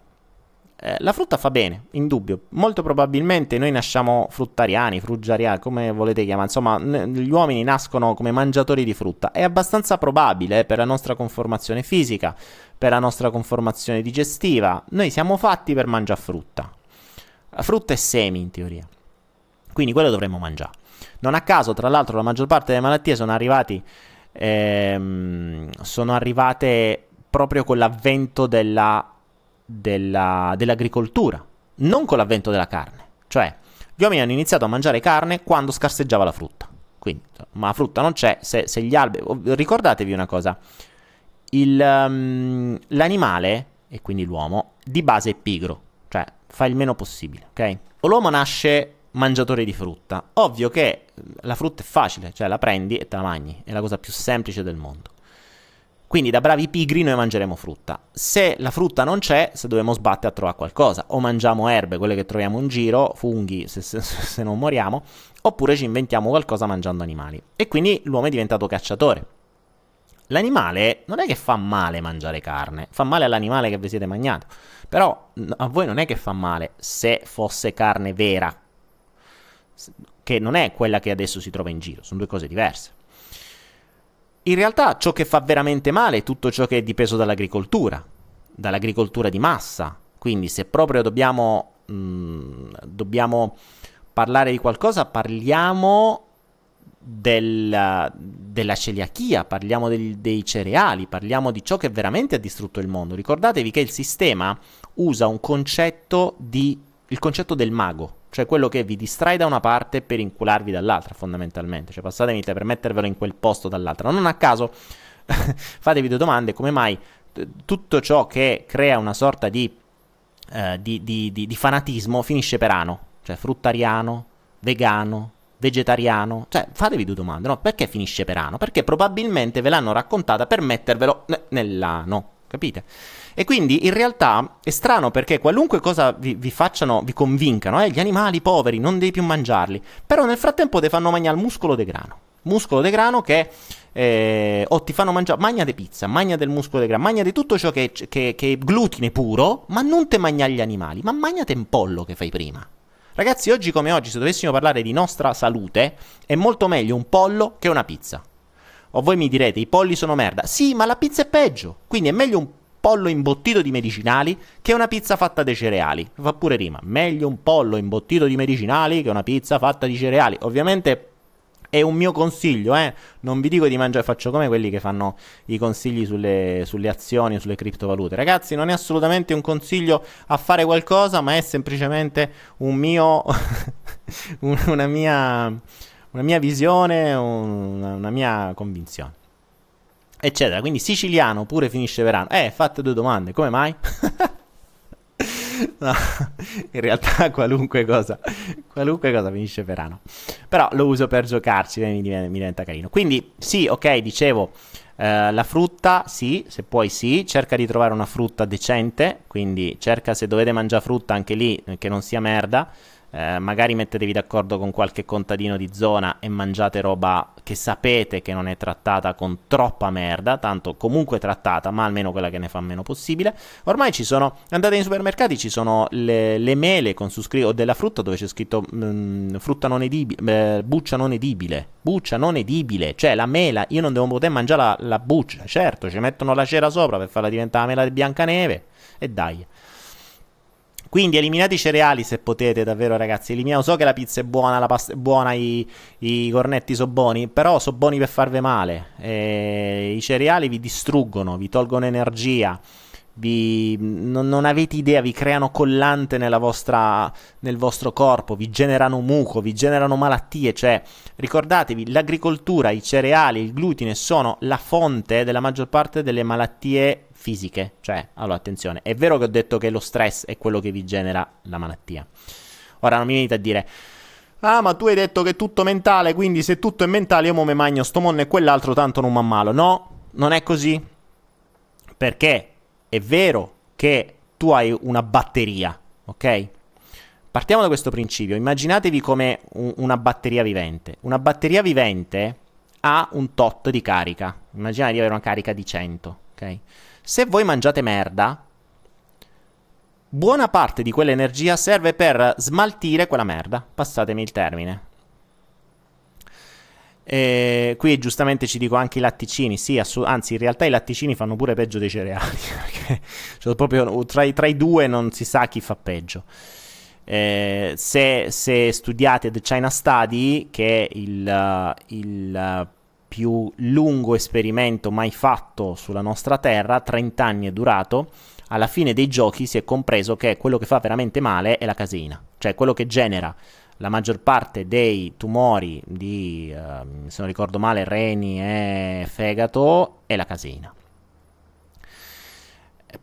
Eh, la frutta fa bene, indubbio. Molto probabilmente noi nasciamo fruttariani, fruggiariani, come volete chiamare. Insomma, n- gli uomini nascono come mangiatori di frutta. È abbastanza probabile eh, per la nostra conformazione fisica, per la nostra conformazione digestiva. Noi siamo fatti per mangiare frutta. Frutta e semi, in teoria. Quindi quello dovremmo mangiare. Non a caso, tra l'altro, la maggior parte delle malattie sono arrivati. Ehm, sono arrivate proprio con l'avvento della della, dell'agricoltura, non con l'avvento della carne. Cioè, gli uomini hanno iniziato a mangiare carne quando scarseggiava la frutta. Quindi, ma la frutta non c'è, se, se gli alberi... Ricordatevi una cosa, il, um, l'animale, e quindi l'uomo, di base è pigro, cioè fa il meno possibile, ok? L'uomo nasce mangiatore di frutta. Ovvio che la frutta è facile, cioè la prendi e te la mangi, è la cosa più semplice del mondo. Quindi da bravi pigri noi mangeremo frutta. Se la frutta non c'è, se dobbiamo sbattere a trovare qualcosa, o mangiamo erbe, quelle che troviamo in giro, funghi se, se, *laughs* se non moriamo, oppure ci inventiamo qualcosa mangiando animali. E quindi l'uomo è diventato cacciatore. L'animale non è che fa male mangiare carne, fa male all'animale che vi siete mangiato. Però a voi non è che fa male se fosse carne vera, che non è quella che adesso si trova in giro, sono due cose diverse. In realtà ciò che fa veramente male è tutto ciò che è dipeso dall'agricoltura, dall'agricoltura di massa. Quindi se proprio dobbiamo, mh, mm, dobbiamo parlare di qualcosa, parliamo del, della celiachia, parliamo del, dei cereali, parliamo di ciò che veramente ha distrutto il mondo. Ricordatevi che il sistema usa un concetto di, il concetto del mago cioè quello che vi distrae da una parte per incularvi dall'altra, fondamentalmente. Cioè, passatemi per mettervelo in quel posto dall'altra. Non a caso, *laughs* fatevi due domande: come mai tutto ciò che crea una sorta di, eh, di, di, di, fanatismo finisce per ano? Cioè, fruttariano, vegano, vegetariano. Cioè, fatevi due domande, no? Perché finisce per ano? Perché probabilmente ve l'hanno raccontata per mettervelo n- nell'ano. capite? E quindi in realtà è strano perché qualunque cosa vi, vi facciano, vi convincano, eh, gli animali poveri, non devi più mangiarli, però nel frattempo ti fanno mangiare il muscolo de grano. Muscolo de grano che eh, o ti fanno mangiare, magna di pizza, magna del muscolo de grano, magna di tutto ciò che, che, che è glutine puro, ma non te magna gli animali, ma magnate un pollo che fai prima. Ragazzi, oggi come oggi, se dovessimo parlare di nostra salute, è molto meglio un pollo che una pizza. O voi mi direte, i polli sono merda. Sì, ma la pizza è peggio. Quindi è meglio un pollo imbottito di medicinali che una pizza fatta di cereali. Fa pure rima. Meglio un pollo imbottito di medicinali che una pizza fatta di cereali. Ovviamente è un mio consiglio, eh. Non vi dico di mangiare, faccio come quelli che fanno i consigli sulle, sulle azioni, sulle criptovalute. Ragazzi, non è assolutamente un consiglio a fare qualcosa, ma è semplicemente un mio. *laughs* una mia una mia visione, una mia convinzione. Eccetera. Quindi siciliano pure finisce verano. Eh, fate due domande, come mai? *laughs* no, in realtà qualunque cosa, qualunque cosa finisce verano. Però lo uso per giocarci, mi, mi diventa carino. Quindi sì, ok, dicevo, eh, la frutta sì, se puoi sì, cerca di trovare una frutta decente, quindi cerca se dovete mangiare frutta anche lì che non sia merda eh, magari mettetevi d'accordo con qualche contadino di zona e mangiate roba che sapete che non è trattata con troppa merda, tanto comunque trattata, ma almeno quella che ne fa meno possibile. Ormai ci sono, andate nei supermercati, ci sono le, le mele con su scritto, o della frutta dove c'è scritto mh, mm, frutta non edibile, eh, buccia non edibile, buccia non edibile, cioè la mela, io non devo poter mangiare la, la buccia, certo, ci mettono la cera sopra per farla diventare la mela di Biancaneve, e dai. Quindi eliminate i cereali se potete, davvero ragazzi. Eliminate, so che la pizza è buona, la pasta è buona, i, i cornetti sono buoni, però sono buoni per farvi male. E I cereali vi distruggono, vi tolgono energia. Vi, non, non, avete idea, vi creano collante vostra, nel vostro corpo, vi generano muco, vi generano malattie. Cioè, ricordatevi, l'agricoltura, i cereali, il glutine sono la fonte della maggior parte delle malattie fisiche. Cioè, allora attenzione, è vero che ho detto che lo stress è quello che vi genera la malattia. Ora non mi venite a dire Ah, ma tu hai detto che è tutto mentale, quindi se tutto è mentale io mo me magno sto monno e quell'altro tanto non mi ammalo. No, non è così. Perché è vero che tu hai una batteria, ok? Partiamo da questo principio. Immaginatevi come un, una batteria vivente. Una batteria vivente ha un tot di carica. Immaginate di avere una carica di 100, ok? Se voi mangiate merda, buona parte di quell'energia serve per smaltire quella merda. Passatemi il termine. E qui giustamente ci dico anche i latticini, sì, assu- anzi in realtà i latticini fanno pure peggio dei cereali, *laughs* perché cioè, proprio tra i, tra i, due non si sa chi fa peggio. Eh, se, se, studiate The China Study, che è il, il più lungo esperimento mai fatto sulla nostra Terra, 30 anni è durato, alla fine dei giochi si è compreso che quello che fa veramente male è la caseina, cioè quello che genera la maggior parte dei tumori di, uh, se non ricordo male, reni e fegato è la caseina.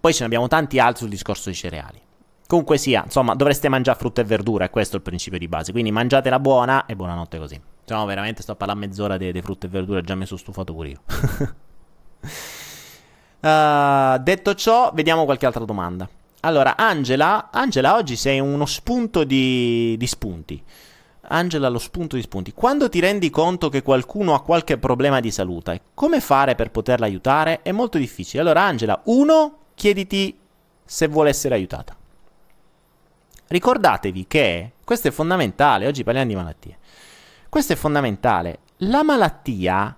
Poi ce ne abbiamo tanti altri sul discorso dei cereali. Comunque sia, insomma, dovreste mangiare frutta e verdura, è questo il principio di base. Quindi mangiatela buona e buonanotte così. No, veramente sto a parlare mezz'ora di, di frutta e verdura, già mi sono stufato pure io. uh, *laughs* detto ciò, vediamo qualche altra domanda. Allora, Angela, Angela, oggi sei uno spunto di, di spunti. Angela, lo spunto di spunti. Quando ti rendi conto che qualcuno ha qualche problema di salute, come fare per poterla aiutare? È molto difficile. Allora, Angela, uno, chiediti se vuole essere aiutata. Ricordatevi che questo è fondamentale. Oggi parliamo di malattie. Questo è fondamentale. La malattia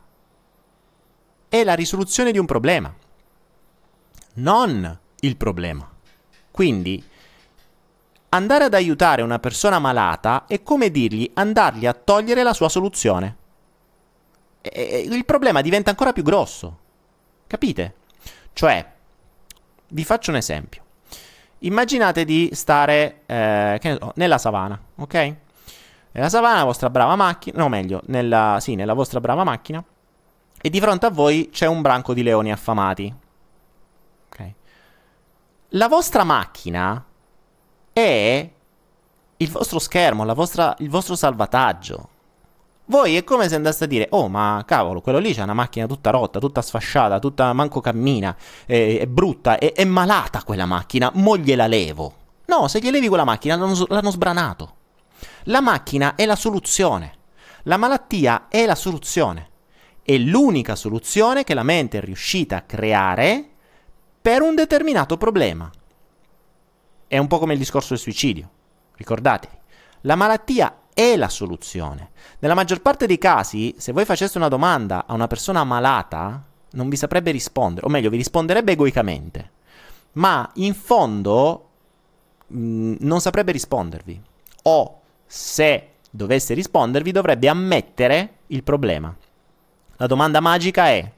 è la risoluzione di un problema, non il problema. Quindi andare ad aiutare una persona malata è come dirgli andargli a togliere la sua soluzione. E il problema diventa ancora più grosso. Capite? Cioè, vi faccio un esempio. Immaginate di stare eh, so, nella savana, ok? nella savana, la vostra brava macchina, no meglio, nella, sì, nella vostra brava macchina, e di fronte a voi c'è un branco di leoni affamati. Ok. La vostra macchina è il vostro schermo, vostra, il vostro salvataggio. Voi è come se andaste a dire, oh ma cavolo, quello lì c'ha una macchina tutta rotta, tutta sfasciata, tutta manco cammina, è, è brutta, è, è, malata quella macchina, mo gliela levo. No, se gli levi quella macchina l'hanno, l'hanno sbranato. La macchina è la soluzione. La malattia è la soluzione. È l'unica soluzione che la mente è riuscita a creare per un determinato problema. È un po' come il discorso del suicidio. Ricordatevi, la malattia è la soluzione. Nella maggior parte dei casi, se voi faceste una domanda a una persona malata, non vi saprebbe rispondere, o meglio, vi risponderebbe egoicamente, ma in fondo mh, mm, non saprebbe rispondervi. O se dovesse rispondervi, dovrebbe ammettere il problema. La domanda magica è: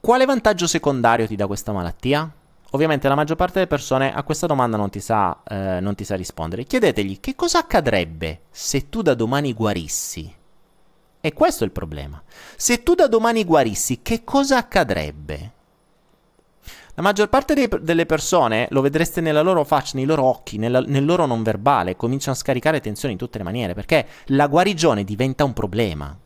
quale vantaggio secondario ti dà questa malattia? Ovviamente la maggior parte delle persone a questa domanda non ti, sa, eh, non ti sa rispondere. Chiedetegli che cosa accadrebbe se tu da domani guarissi. E questo è il problema. Se tu da domani guarissi, che cosa accadrebbe? La maggior parte dei, delle persone, lo vedreste nella loro faccia, nei loro occhi, nella, nel loro non verbale, cominciano a scaricare tensioni in tutte le maniere, perché la guarigione diventa un problema.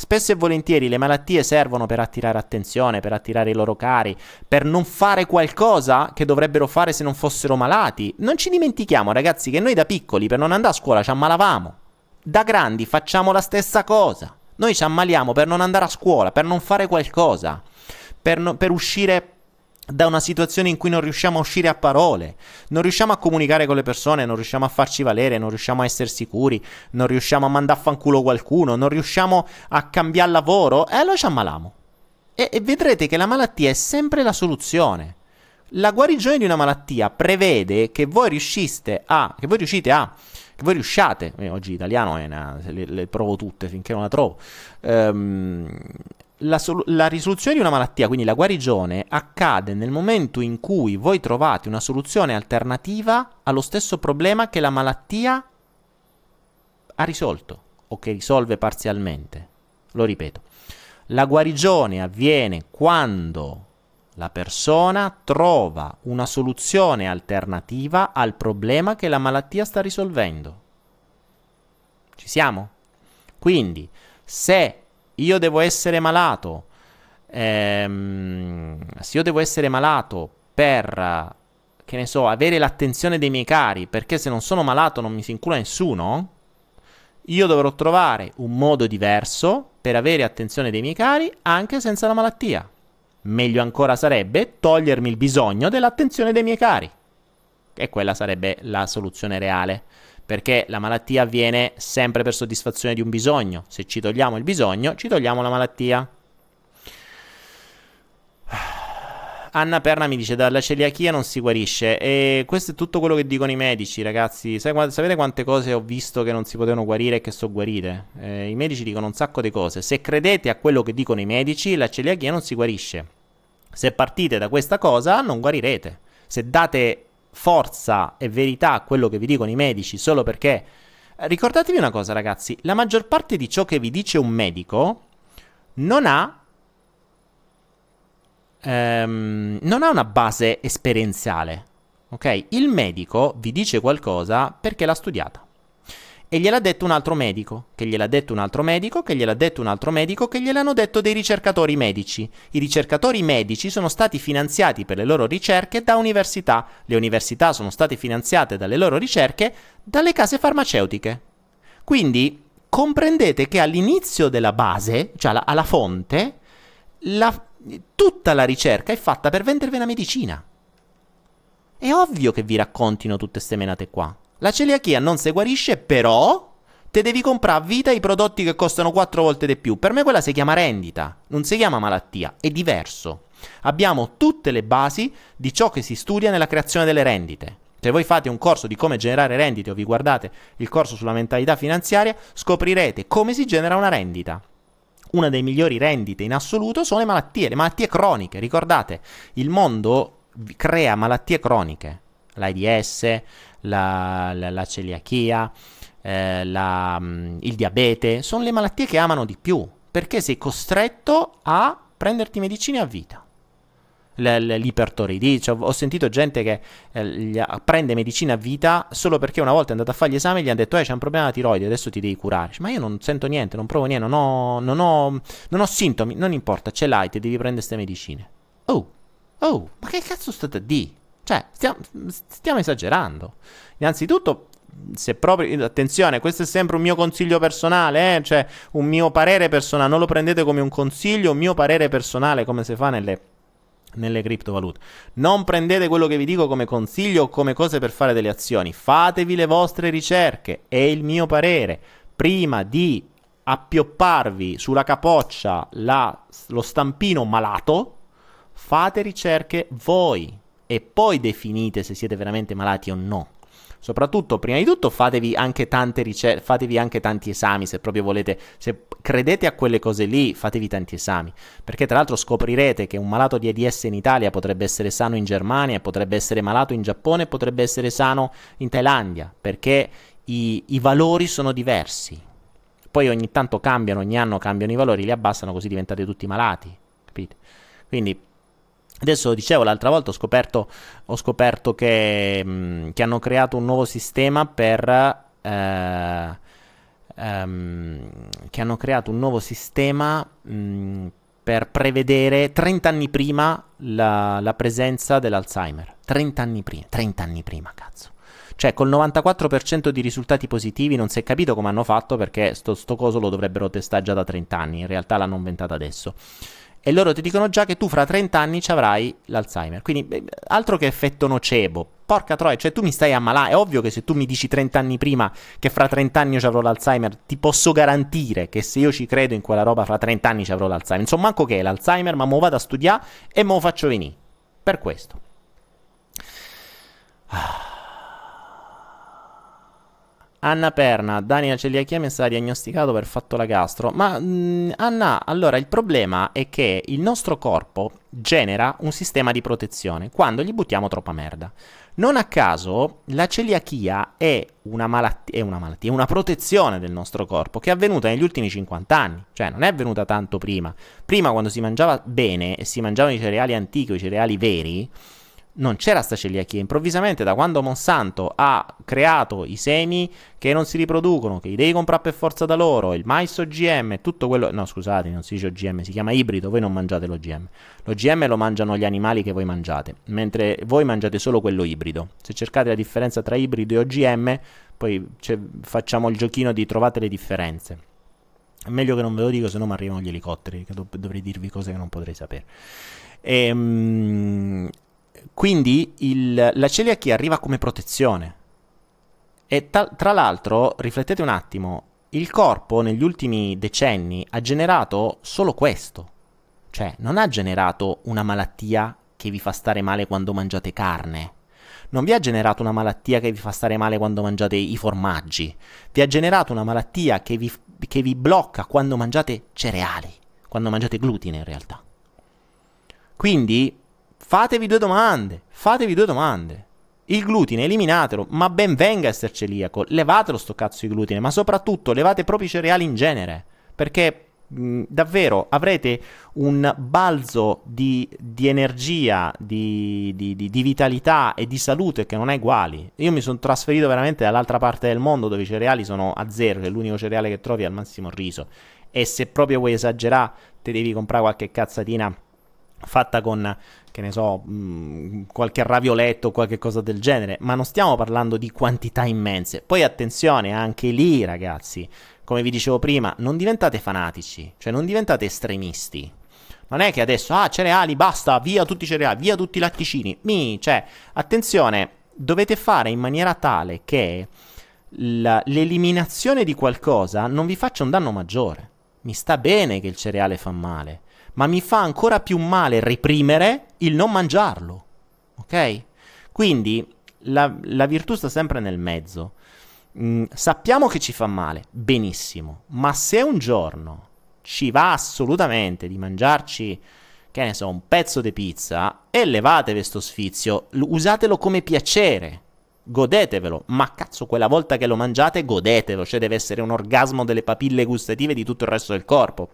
Spesso e volentieri le malattie servono per attirare attenzione, per attirare i loro cari, per non fare qualcosa che dovrebbero fare se non fossero malati. Non ci dimentichiamo, ragazzi, che noi da piccoli per non andare a scuola ci ammalavamo. Da grandi facciamo la stessa cosa. Noi ci ammaliamo per non andare a scuola, per non fare qualcosa, per, no, per uscire da una situazione in cui non riusciamo a uscire a parole, non riusciamo a comunicare con le persone, non riusciamo a farci valere, non riusciamo a essere sicuri, non riusciamo a mandare a fanculo qualcuno, non riusciamo a cambiare lavoro, e allora ci ammaliamo. E, e vedrete che la malattia è sempre la soluzione. La guarigione di una malattia prevede che voi riusciste a, che voi riuscite a, che voi riusciate, eh, oggi italiano è una, le, le, provo tutte finché non la trovo, ehm, la, sol- la, risoluzione di una malattia, quindi la guarigione, accade nel momento in cui voi trovate una soluzione alternativa allo stesso problema che la malattia ha risolto o che risolve parzialmente. Lo ripeto, la guarigione avviene quando la persona trova una soluzione alternativa al problema che la malattia sta risolvendo. Ci siamo? Quindi, se io devo essere malato, ehm, se io devo essere malato per, che ne so, avere l'attenzione dei miei cari, perché se non sono malato non mi si incula nessuno, io dovrò trovare un modo diverso per avere attenzione dei miei cari anche senza la malattia. Meglio ancora sarebbe togliermi il bisogno dell'attenzione dei miei cari. E quella sarebbe la soluzione reale perché la malattia avviene sempre per soddisfazione di un bisogno. Se ci togliamo il bisogno, ci togliamo la malattia. Anna Perna mi dice dalla celiachia non si guarisce. E questo è tutto quello che dicono i medici ragazzi. Sapete quante cose ho visto che non si potevano guarire e che sono guarite eh, i medici dicono un sacco di cose. Se credete a quello che dicono i medici la celiachia non si guarisce. Se partite da questa cosa non guarirete. Se date forza e verità a quello che vi dicono i medici solo perché... Ricordatevi una cosa ragazzi, la maggior parte di ciò che vi dice un medico non ha... Ehm, non ha una base esperienziale. Ok? Il medico vi dice qualcosa perché l'ha studiata. E gliel'ha detto un altro medico, che gliel'ha detto un altro medico, che gliel'ha detto un altro medico, che gliel'hanno detto dei ricercatori medici. I ricercatori medici sono stati finanziati per le loro ricerche da università. Le università sono state finanziate dalle loro ricerche dalle case farmaceutiche. Quindi comprendete che all'inizio della base, cioè alla, alla fonte, la, tutta la ricerca è fatta per vendervi una medicina. È ovvio che vi raccontino tutte queste menate qua. La celiachia non si guarisce, però te devi comprare a vita i prodotti che costano 4 volte di più. Per me quella si chiama rendita, non si chiama malattia, è diverso. Abbiamo tutte le basi di ciò che si studia nella creazione delle rendite. Se voi fate un corso di come generare rendite o vi guardate il corso sulla mentalità finanziaria, scoprirete come si genera una rendita. Una delle migliori rendite in assoluto sono le malattie, le malattie croniche. Ricordate, il mondo crea malattie croniche, l'AIDS, la, la, la celiachia, eh, la, mm, il diabete, sono le malattie che amano di più, perché sei costretto a prenderti medicine a vita. L'ipertoridite. Cioè, ho sentito gente che eh, prende medicina a vita solo perché una volta è andata a fare gli esami e gli hanno detto: Eh, c'è un problema alla tiroide, adesso ti devi curare. Ma io non sento niente, non provo niente, non ho, non ho, non ho sintomi. Non importa, ce l'hai, ti devi prendere queste medicine. Oh, oh, ma che cazzo state a dire? Cioè, stiamo, stiamo esagerando. Innanzitutto, se proprio attenzione, questo è sempre un mio consiglio personale, eh? cioè un mio parere personale, non lo prendete come un consiglio, un mio parere personale, come si fa nelle, nelle criptovalute. Non prendete quello che vi dico come consiglio o come cose per fare delle azioni, fatevi le vostre ricerche, è il mio parere. Prima di appiopparvi sulla capoccia la, lo stampino malato, fate ricerche voi e poi definite se siete veramente malati o no. Soprattutto, prima di tutto, fatevi anche ricerche, fatevi anche tanti esami se proprio volete, se credete a quelle cose lì, fatevi tanti esami. Perché tra l'altro scoprirete che un malato di AIDS in Italia potrebbe essere sano in Germania, potrebbe essere malato in Giappone, potrebbe essere sano in Thailandia, perché i, i valori sono diversi. Poi ogni tanto cambiano, ogni anno cambiano i valori, li abbassano, così diventate tutti malati. Capite? Quindi Adesso dicevo, l'altra volta ho scoperto, ho scoperto che, mh, mm, che, hanno creato un nuovo sistema per... Eh, ehm, che hanno creato un nuovo sistema mh, mm, per prevedere 30 anni prima la, la, presenza dell'Alzheimer. 30 anni prima, 30 anni prima, cazzo. Cioè, col 94% di risultati positivi non si è capito come hanno fatto perché sto, sto coso lo dovrebbero testare già da 30 anni. In realtà l'hanno inventato adesso e loro ti dicono già che tu fra 30 anni ci avrai l'Alzheimer. Quindi altro che effetto nocebo. Porca troia, cioè tu mi stai a. È ovvio che se tu mi dici 30 anni prima che fra 30 anni io ci avrò l'Alzheimer, ti posso garantire che se io ci credo in quella roba fra 30 anni ci avrò l'Alzheimer. Insomma, manco che è l'Alzheimer, ma me lo vado a studiare e me lo faccio venire. Per questo. Ah. Anna Perna, Daniel celiachia mi è stata diagnosticato per fatto la gastro. Ma mh, mm, Anna, allora il problema è che il nostro corpo genera un sistema di protezione quando gli buttiamo troppa merda. Non a caso la celiachia è una, malattia, è una malattia, una protezione del nostro corpo che è avvenuta negli ultimi 50 anni, cioè non è avvenuta tanto prima. Prima quando si mangiava bene e si mangiavano i cereali antichi i cereali veri, non c'era sta celiachia. Improvvisamente, da quando Monsanto ha creato i semi che non si riproducono, che li devi comprare per forza da loro, il mais OGM, tutto quello. No, scusate, non si dice OGM, si chiama ibrido. Voi non mangiate l'OGM. L'OGM lo mangiano gli animali che voi mangiate, mentre voi mangiate solo quello ibrido. Se cercate la differenza tra ibrido e OGM, poi facciamo il giochino di trovate le differenze. È meglio che non ve lo dico, se no mi arrivano gli elicotteri, che do- dovrei dirvi cose che non potrei sapere. Ehm quindi il, la celiachia arriva come protezione. E ta- tra l'altro, riflettete un attimo, il corpo negli ultimi decenni ha generato solo questo. Cioè, non ha generato una malattia che vi fa stare male quando mangiate carne. Non vi ha generato una malattia che vi fa stare male quando mangiate i formaggi. Vi ha generato una malattia che vi, che vi blocca quando mangiate cereali, quando mangiate glutine in realtà. Quindi Fatevi due domande, fatevi due domande. Il glutine eliminatelo, ma ben venga essere celiaco, levatelo sto cazzo di glutine, ma soprattutto levate proprio i cereali in genere, perché mh, davvero avrete un balzo di, di energia, di, di, di, vitalità e di salute che non è uguali. Io mi sono trasferito veramente dall'altra parte del mondo dove i cereali sono a zero, che l'unico cereale che trovi è al massimo il riso. E se proprio vuoi esagerare, ti devi comprare qualche cazzatina fatta con che ne so, mh, mm, qualche ravioletto o qualche cosa del genere, ma non stiamo parlando di quantità immense. Poi attenzione, anche lì ragazzi, come vi dicevo prima, non diventate fanatici, cioè non diventate estremisti. Non è che adesso, ah, cereali, basta, via tutti i cereali, via tutti i latticini. Mi, cioè, attenzione, dovete fare in maniera tale che la, l'eliminazione di qualcosa non vi faccia un danno maggiore. Mi sta bene che il cereale fa male, ma mi fa ancora più male reprimere il non mangiarlo. Ok? Quindi la, la virtù sta sempre nel mezzo. Mm, sappiamo che ci fa male, benissimo, ma se un giorno ci va assolutamente di mangiarci, che ne so, un pezzo di pizza, elevate questo sfizio, usatelo come piacere, godetevelo, ma cazzo, quella volta che lo mangiate, godetelo, cioè deve essere un orgasmo delle papille gustative di tutto il resto del corpo.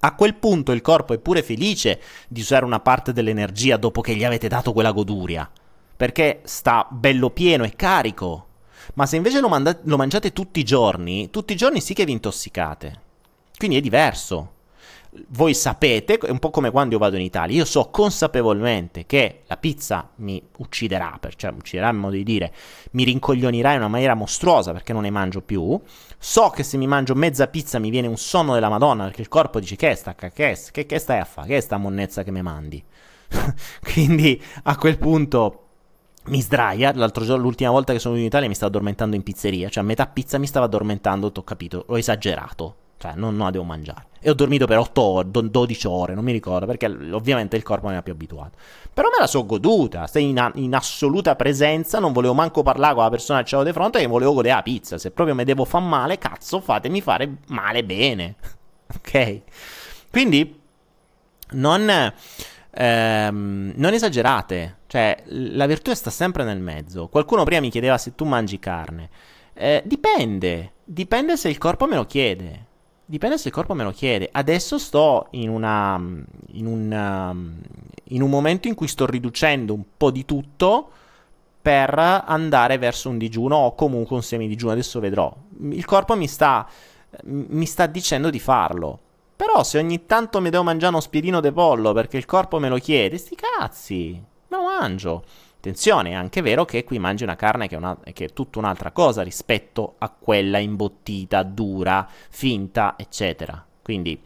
A quel punto il corpo è pure felice di usare una parte dell'energia dopo che gli avete dato quella goduria, perché sta bello pieno e carico. Ma se invece lo, manda- lo mangiate tutti i giorni, tutti i giorni sì che vi intossicate. Quindi è diverso voi sapete, è un po' come quando io vado in Italia, io so consapevolmente che la pizza mi ucciderà, per, cioè ucciderà in modo di dire, mi rincoglionirà in una maniera mostruosa perché non ne mangio più. So che se mi mangio mezza pizza mi viene un sonno della Madonna perché il corpo dice che sta, che, che, che stai a fare, che è sta monnezza che mi mandi. *laughs* Quindi a quel punto mi sdraia. L'altro giorno, l'ultima volta che sono venuto in Italia, mi stavo addormentando in pizzeria. Cioè, a metà pizza mi stava addormentando. Ho capito, ho esagerato. Cioè, non, non la devo mangiare. E ho dormito per 8 ore, 12 ore, non mi ricordo, perché ovviamente il corpo non era più abituato. Però me la so goduta, stai in, in, assoluta presenza, non volevo manco parlare con la persona che c'avevo di fronte, che volevo godere la pizza. Se proprio mi devo far male, cazzo, fatemi fare male bene. *laughs* ok? Quindi, non... Ehm, non esagerate, cioè la virtù sta sempre nel mezzo. Qualcuno prima mi chiedeva se tu mangi carne. Eh, dipende, dipende se il corpo me lo chiede. Dipende se il corpo me lo chiede. Adesso sto in, una, in, un, in un momento in cui sto riducendo un po' di tutto per andare verso un digiuno o comunque un semidigiuno. Adesso vedrò. Il corpo mi sta, mi sta dicendo di farlo. Però se ogni tanto mi devo mangiare uno spiedino de pollo perché il corpo me lo chiede, sti cazzi, me lo mangio. Attenzione, è anche vero che qui mangi una carne che è, una, che è tutta un'altra cosa rispetto a quella imbottita, dura, finta, eccetera. Quindi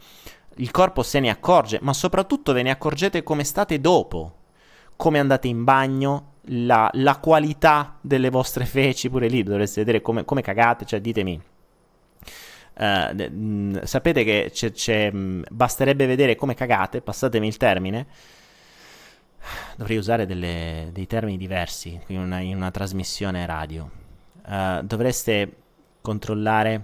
il corpo se ne accorge, ma soprattutto ve ne accorgete come state dopo, come andate in bagno, la, la qualità delle vostre *laughs* feci, pure lì dovreste vedere come, come cagate, cioè ditemi. Uh, sapete che c'è, c'è, basterebbe vedere come cagate, passatemi il termine, dovrei usare delle, dei termini diversi in una, in una trasmissione radio. Uh, dovreste controllare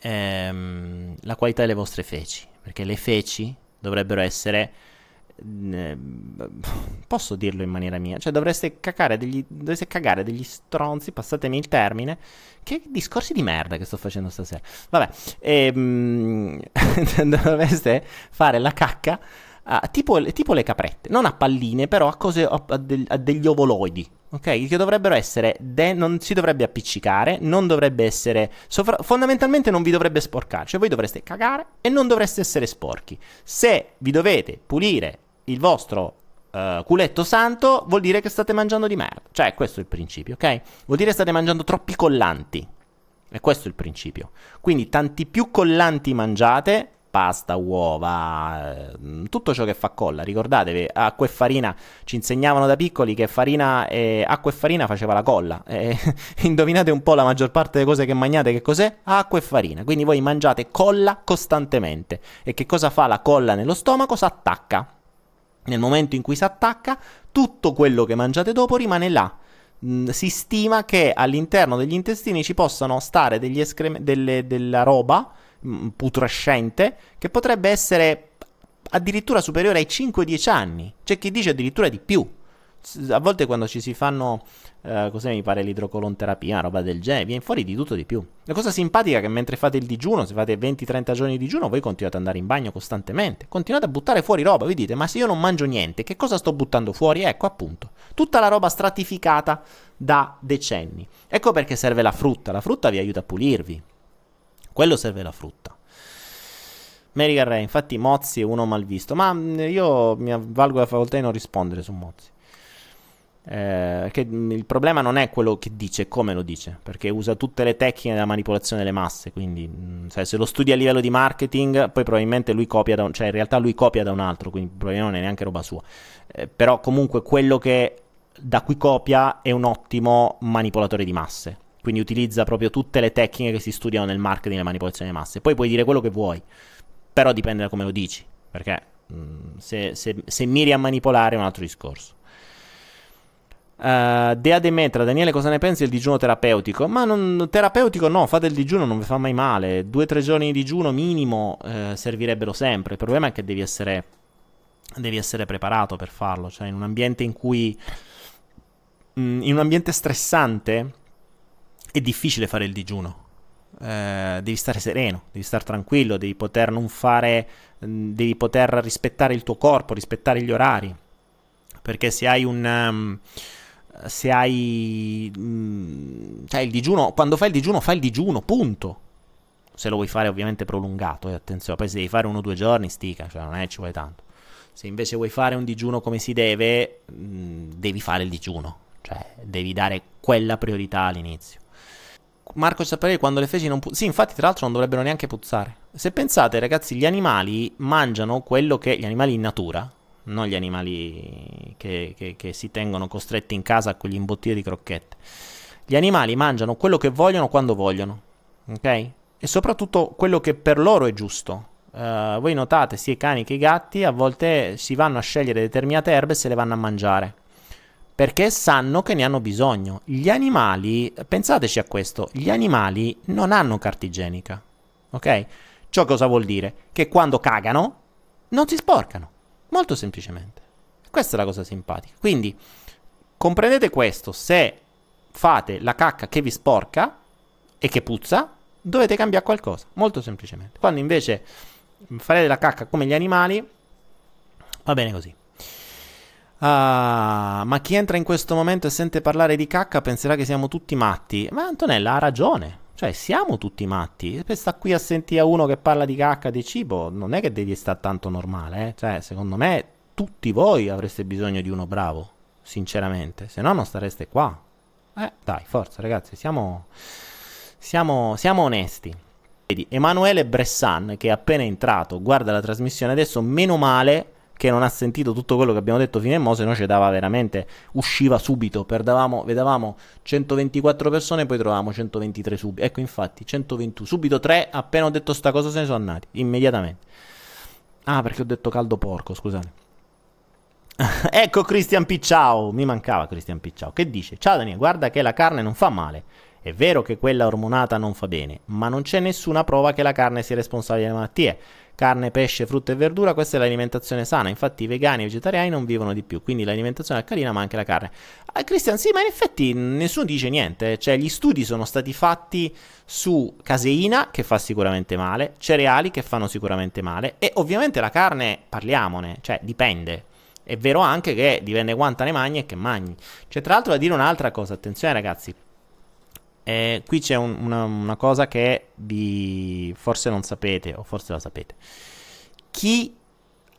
ehm, la qualità delle vostre feci, perché le feci dovrebbero essere eh, posso dirlo in maniera mia, cioè dovreste cagare degli, dovreste cagare degli stronzi, passatemi il termine, che discorsi di merda che sto facendo stasera. Vabbè, ehm, *laughs* dovreste fare la cacca uh, tipo, tipo, le caprette, non a palline, però a, cose, a, a, de, a degli ovoloidi, ok? Che dovrebbero essere, de- non si dovrebbe appiccicare, non dovrebbe essere, sovra- fondamentalmente non vi dovrebbe sporcare, cioè voi dovreste cagare e non dovreste essere sporchi. Se vi dovete pulire il vostro uh, culetto santo, vuol dire che state mangiando di merda, cioè questo è il principio, ok? Vuol dire che state mangiando troppi collanti. E questo è il principio. Quindi tanti più collanti mangiate, pasta, uova, eh, tutto ciò che fa colla. Ricordatevi, acqua e farina ci insegnavano da piccoli che farina e, acqua e farina faceva la colla. *laughs* E, indovinate un po' la maggior parte delle cose che mangiate che cos'è? Acqua e farina. Quindi voi mangiate colla costantemente. E che cosa fa la colla nello stomaco? Si attacca. Nel momento in cui si attacca, tutto quello che mangiate dopo rimane là mm, si stima che all'interno degli intestini ci possano stare degli escrem- delle, della roba putrescente che potrebbe essere addirittura superiore ai 5-10 anni. C'è chi dice addirittura di più. A volte quando ci si fanno, eh, cos'è mi pare, l'idrocolonterapia, roba del genere, viene fuori di tutto di più. La cosa simpatica è che mentre fate il digiuno, se fate 20-30 giorni di digiuno, voi continuate ad andare in bagno costantemente. Continuate a buttare fuori roba, vi dite, ma se io non mangio niente, che cosa sto buttando fuori? Ecco appunto, tutta la roba stratificata da decenni. Ecco perché serve la frutta, la frutta vi aiuta a pulirvi, quello serve la frutta. Mary Carré, infatti Mozzi è uno malvisto, ma mm, io mi avvalgo la facoltà di non rispondere su Mozzi. Eh, che mm, il problema non è quello che dice, come lo dice, perché usa tutte le tecniche della manipolazione delle masse. Quindi, sai, se lo studi a livello di marketing, poi probabilmente lui copia da un, cioè in realtà lui copia da un altro, quindi probabilmente non è neanche roba sua. Eh, però comunque quello che da cui copia è un ottimo manipolatore di masse. Quindi utilizza proprio tutte le tecniche che si studiano nel marketing e nella manipolazione delle masse. Poi puoi dire quello che vuoi, però dipende da come lo dici, perché mh, mm, se, se, se, miri a manipolare è un altro discorso. Uh, Dea Demetra, Daniele, cosa ne pensi del digiuno terapeutico? Ma non, terapeutico no, fate il digiuno, non vi fa mai male. Due o tre giorni di digiuno minimo eh, servirebbero sempre. Il problema è che devi essere, devi essere preparato per farlo, cioè in un ambiente in cui... Mh, mm, in un ambiente stressante è difficile fare il digiuno. eh, devi stare sereno, devi stare tranquillo, devi poter non fare, mm, devi poter rispettare il tuo corpo, rispettare gli orari. Perché se hai un... Um, se hai mm, cioè il digiuno, quando fai il digiuno, fai il digiuno, punto. Se lo vuoi fare ovviamente prolungato, eh, attenzione, poi se devi fare uno o due giorni, stica, cioè non è ci vuoi tanto. Se invece vuoi fare un digiuno come si deve, mh, mm, devi fare il digiuno, cioè devi dare quella priorità all'inizio. Marco Ciapparelli quando le feci non puzzano. Sì, infatti, tra l'altro non dovrebbero neanche puzzare. Se pensate, ragazzi, gli animali mangiano quello che. Gli animali in natura, non gli animali che, che, che si tengono costretti in casa con gli imbottiti di crocchette. Gli animali mangiano quello che vogliono quando vogliono, ok? E soprattutto quello che per loro è giusto. Uh, voi notate, sia i cani che i gatti a volte si vanno a scegliere determinate erbe e se le vanno a mangiare perché sanno che ne hanno bisogno. Gli animali, pensateci a questo, gli animali non hanno carta igienica, ok? Ciò cosa vuol dire? Che quando cagano non si sporcano, molto semplicemente. Questa è la cosa simpatica. Quindi comprendete questo, se fate la cacca che vi sporca e che puzza, dovete cambiare qualcosa, molto semplicemente. Quando invece farete la cacca come gli animali, va bene così. Ah, ma chi entra in questo momento e sente parlare di cacca penserà che siamo tutti matti. Ma Antonella ha ragione. Cioè, siamo tutti matti. Per sta qui a sentire uno che parla di cacca, di cibo, non è che devi stare tanto normale, eh? Cioè, secondo me, tutti voi avreste bisogno di uno bravo, sinceramente. Se no, non stareste qua. Eh, dai, forza, ragazzi, siamo... Siamo, siamo onesti. Vedi, Emanuele Bressan, che è appena entrato, guarda la trasmissione adesso, meno male che non ha sentito tutto quello che abbiamo detto fino a mo', se no ci dava veramente, usciva subito, perdavamo, vedevamo 124 persone, poi trovavamo 123 subito. Ecco, infatti, 121, subito 3, appena ho detto sta cosa se ne sono andati, immediatamente. Ah, perché ho detto caldo porco, scusate. *laughs* ecco Christian Picciao, mi mancava Christian Picciao, che dice, ciao Daniele, guarda che la carne non fa male. È vero che quella ormonata non fa bene, ma non c'è nessuna prova che la carne sia responsabile delle malattie carne, pesce, frutta e verdura, questa è l'alimentazione sana. Infatti i vegani e i vegetariani non vivono di più, quindi l'alimentazione alcalina ma anche la carne. Ah, Cristian, sì, ma in effetti nessuno dice niente, cioè gli studi sono stati fatti su caseina che fa sicuramente male, cereali che fanno sicuramente male e ovviamente la carne, parliamone, cioè dipende. È vero anche che dipende quanta ne mangi e che mangi. C'è tra l'altro da dire un'altra cosa, attenzione ragazzi, eh, qui c'è un, una, una, cosa che vi forse non sapete, o forse la sapete. Chi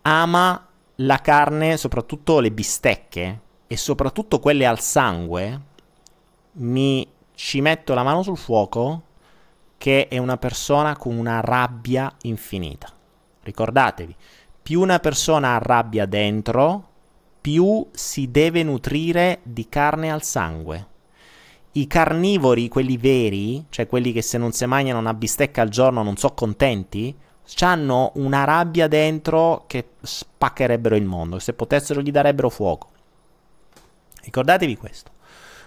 ama la carne, soprattutto le bistecche, e soprattutto quelle al sangue, mi ci metto la mano sul fuoco che è una persona con una rabbia infinita. Ricordatevi, più una persona ha rabbia dentro, più si deve nutrire di carne al sangue i carnivori, quelli veri, cioè quelli che se non si mangiano una bistecca al giorno non sono contenti, hanno una rabbia dentro che spaccherebbero il mondo. Se potessero gli darebbero fuoco. Ricordatevi questo.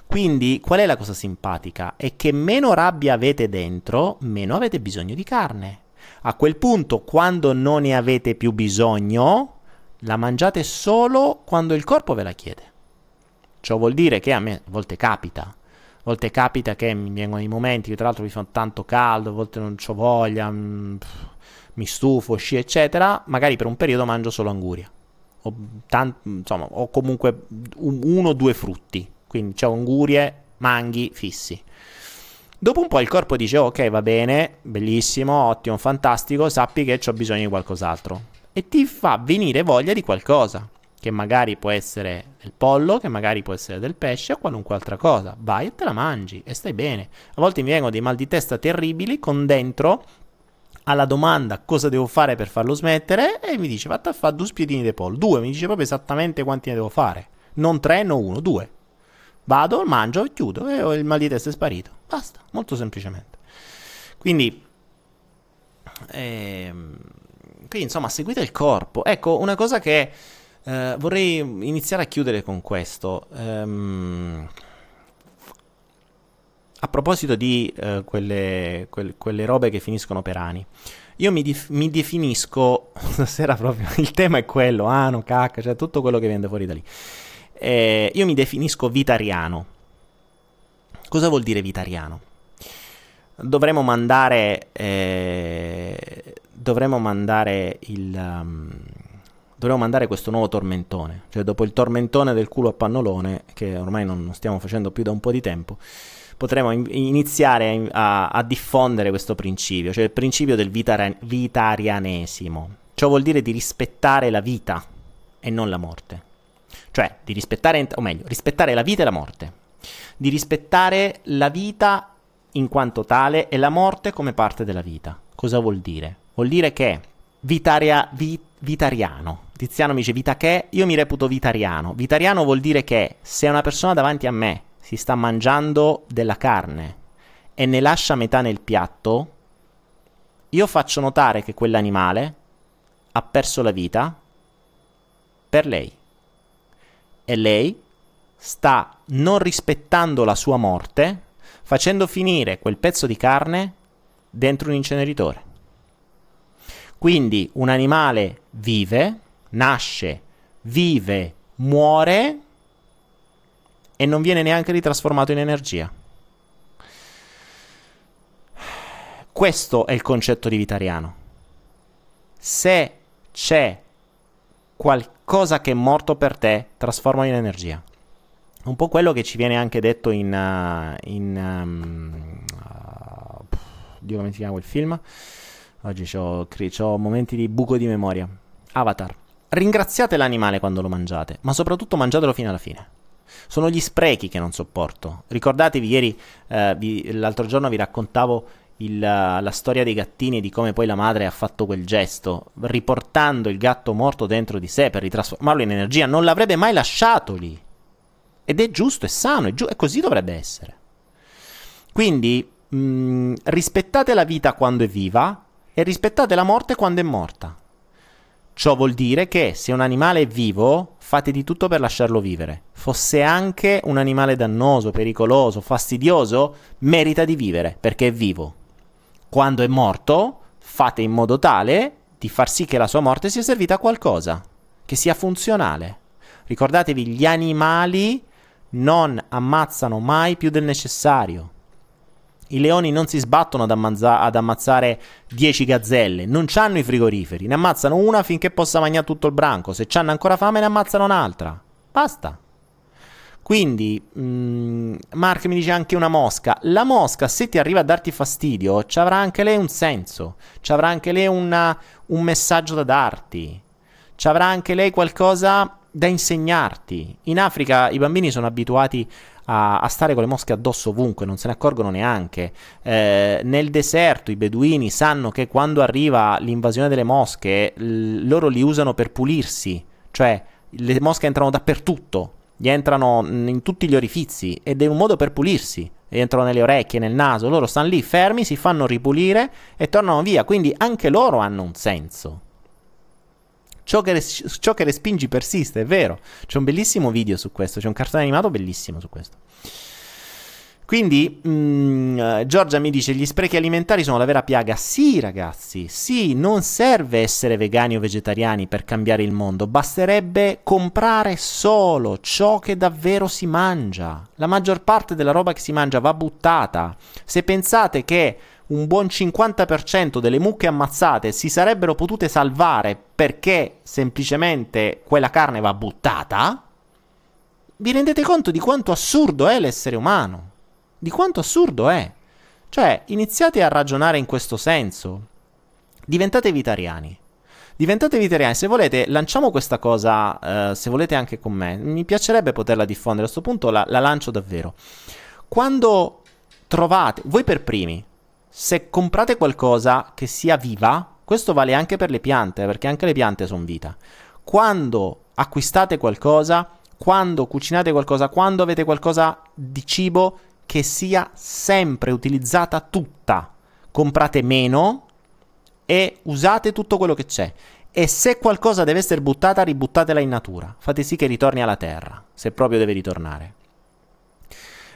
Quindi, qual è la cosa simpatica? È che meno rabbia avete dentro, meno avete bisogno di carne. A quel punto, quando non ne avete più bisogno, la mangiate solo quando il corpo ve la chiede. Ciò vuol dire che a me a volte capita a volte capita che mi vengono i momenti che tra l'altro mi fa tanto caldo, a volte non ho voglia, mm, mi stufo, sci, eccetera, magari per un periodo mangio solo anguria. O, tant- insomma, o comunque un, uno o due frutti. Quindi ho angurie, manghi fissi. Dopo un po' il corpo dice: Ok, va bene, bellissimo, ottimo, fantastico. Sappi che ho bisogno di qualcos'altro. E ti fa venire voglia di qualcosa che magari può essere del pollo, che magari può essere del pesce o qualunque altra cosa. Vai e te la mangi e stai bene. A volte mi vengono dei mal di testa terribili con dentro alla domanda cosa devo fare per farlo smettere e mi dice fatta a fare due spiedini di pollo. Due, mi dice proprio esattamente quanti ne devo fare. Non tre, no uno, due. Vado, mangio e chiudo e il mal di testa è sparito. Basta, molto semplicemente. Quindi, ehm, quindi insomma, seguite il corpo. Ecco, una cosa che Uh, vorrei iniziare a chiudere con questo. Um, a proposito di uh, quelle, quelle, quelle, robe che finiscono per anni, io mi, dif- mi, definisco, *laughs* stasera proprio il tema è quello, ano, cacca, cioè tutto quello che viene fuori da lì. Eh, io mi definisco vitariano. Cosa vuol dire vitariano? dovremo mandare, eh, dovremo mandare il... Um, dovremmo mandare questo nuovo tormentone, cioè dopo il tormentone del culo a pannolone, che ormai non stiamo facendo più da un po' di tempo, potremo in- iniziare a, a, diffondere questo principio, cioè il principio del vitara- vitarianesimo. Ciò vuol dire di rispettare la vita e non la morte. Cioè, di rispettare, o meglio, rispettare la vita e la morte. Di rispettare la vita in quanto tale e la morte come parte della vita. Cosa vuol dire? Vuol dire che vitaria, vi, vitariano, Tiziano mi dice vita che, io mi reputo vitariano. Vitariano vuol dire che se una persona davanti a me si sta mangiando della carne e ne lascia metà nel piatto, io faccio notare che quell'animale ha perso la vita per lei. E lei sta non rispettando la sua morte, facendo finire quel pezzo di carne dentro un inceneritore. Quindi un animale vive, nasce, vive, muore e non viene neanche ritrasformato in energia. Questo è il concetto di vitariano. Se c'è qualcosa che è morto per te, trasforma in energia. Un po' quello che ci viene anche detto in... Uh, in um, uh, Dio come si chiama quel film? Oggi ho momenti di buco di memoria. Avatar. Ringraziate l'animale quando lo mangiate, ma soprattutto mangiatelo fino alla fine. Sono gli sprechi che non sopporto. Ricordatevi, ieri, eh, vi, l'altro giorno vi raccontavo il, la storia dei gattini di come poi la madre ha fatto quel gesto, riportando il gatto morto dentro di sé per ritrasformarlo in energia. Non l'avrebbe mai lasciato lì. Ed è giusto, è sano, è giu- e così dovrebbe essere. Quindi mh, mm, rispettate la vita quando è viva e rispettate la morte quando è morta. Ciò vuol dire che se un animale è vivo, fate di tutto per lasciarlo vivere. Fosse anche un animale dannoso, pericoloso, fastidioso, merita di vivere perché è vivo. Quando è morto, fate in modo tale di far sì che la sua morte sia servita a qualcosa, che sia funzionale. Ricordatevi, gli animali non ammazzano mai più del necessario. I leoni non si sbattono ad, ammazza- ad ammazzare 10 gazzelle, non hanno i frigoriferi, ne ammazzano una finché possa mangiare tutto il branco, se hanno ancora fame ne ammazzano un'altra. Basta. Quindi, mh, mm, Mark mi dice anche una mosca. La mosca, se ti arriva a darti fastidio, ci avrà anche lei un senso, ci avrà anche lei una, un messaggio da darti, ci avrà anche lei qualcosa da insegnarti. In Africa i bambini sono abituati a, a, stare con le mosche addosso ovunque, non se ne accorgono neanche. Eh, nel deserto i beduini sanno che quando arriva l'invasione delle mosche, l- loro li usano per pulirsi, cioè le mosche entrano dappertutto, gli entrano in tutti gli orifizi ed è un modo per pulirsi. Entrano nelle orecchie, nel naso, loro stanno lì fermi, si fanno ripulire e tornano via. Quindi anche loro hanno un senso. Ciò che, res- ciò che respingi persiste, è vero. C'è un bellissimo video su questo, c'è un cartone animato bellissimo su questo. Quindi mh, mm, Giorgia mi dice gli sprechi alimentari sono la vera piaga. Sì ragazzi, sì, non serve essere vegani o vegetariani per cambiare il mondo, basterebbe comprare solo ciò che davvero si mangia. La maggior parte della roba che si mangia va buttata. Se pensate che un buon 50% delle mucche ammazzate si sarebbero potute salvare perché semplicemente quella carne va buttata, vi rendete conto di quanto assurdo è l'essere umano? Di quanto assurdo è? Cioè, iniziate a ragionare in questo senso. Diventate vegetariani. Diventate vegetariani. Se volete, lanciamo questa cosa, eh, se volete anche con me. Mi piacerebbe poterla diffondere. A questo punto la, la lancio davvero. Quando trovate, voi per primi, se comprate qualcosa che sia viva, questo vale anche per le piante, perché anche le piante sono vita. Quando acquistate qualcosa, quando cucinate qualcosa, quando avete qualcosa di cibo che sia sempre utilizzata tutta, comprate meno e usate tutto quello che c'è. E se qualcosa deve essere buttata, ributtatela in natura. Fate sì che ritorni alla terra, se proprio deve ritornare.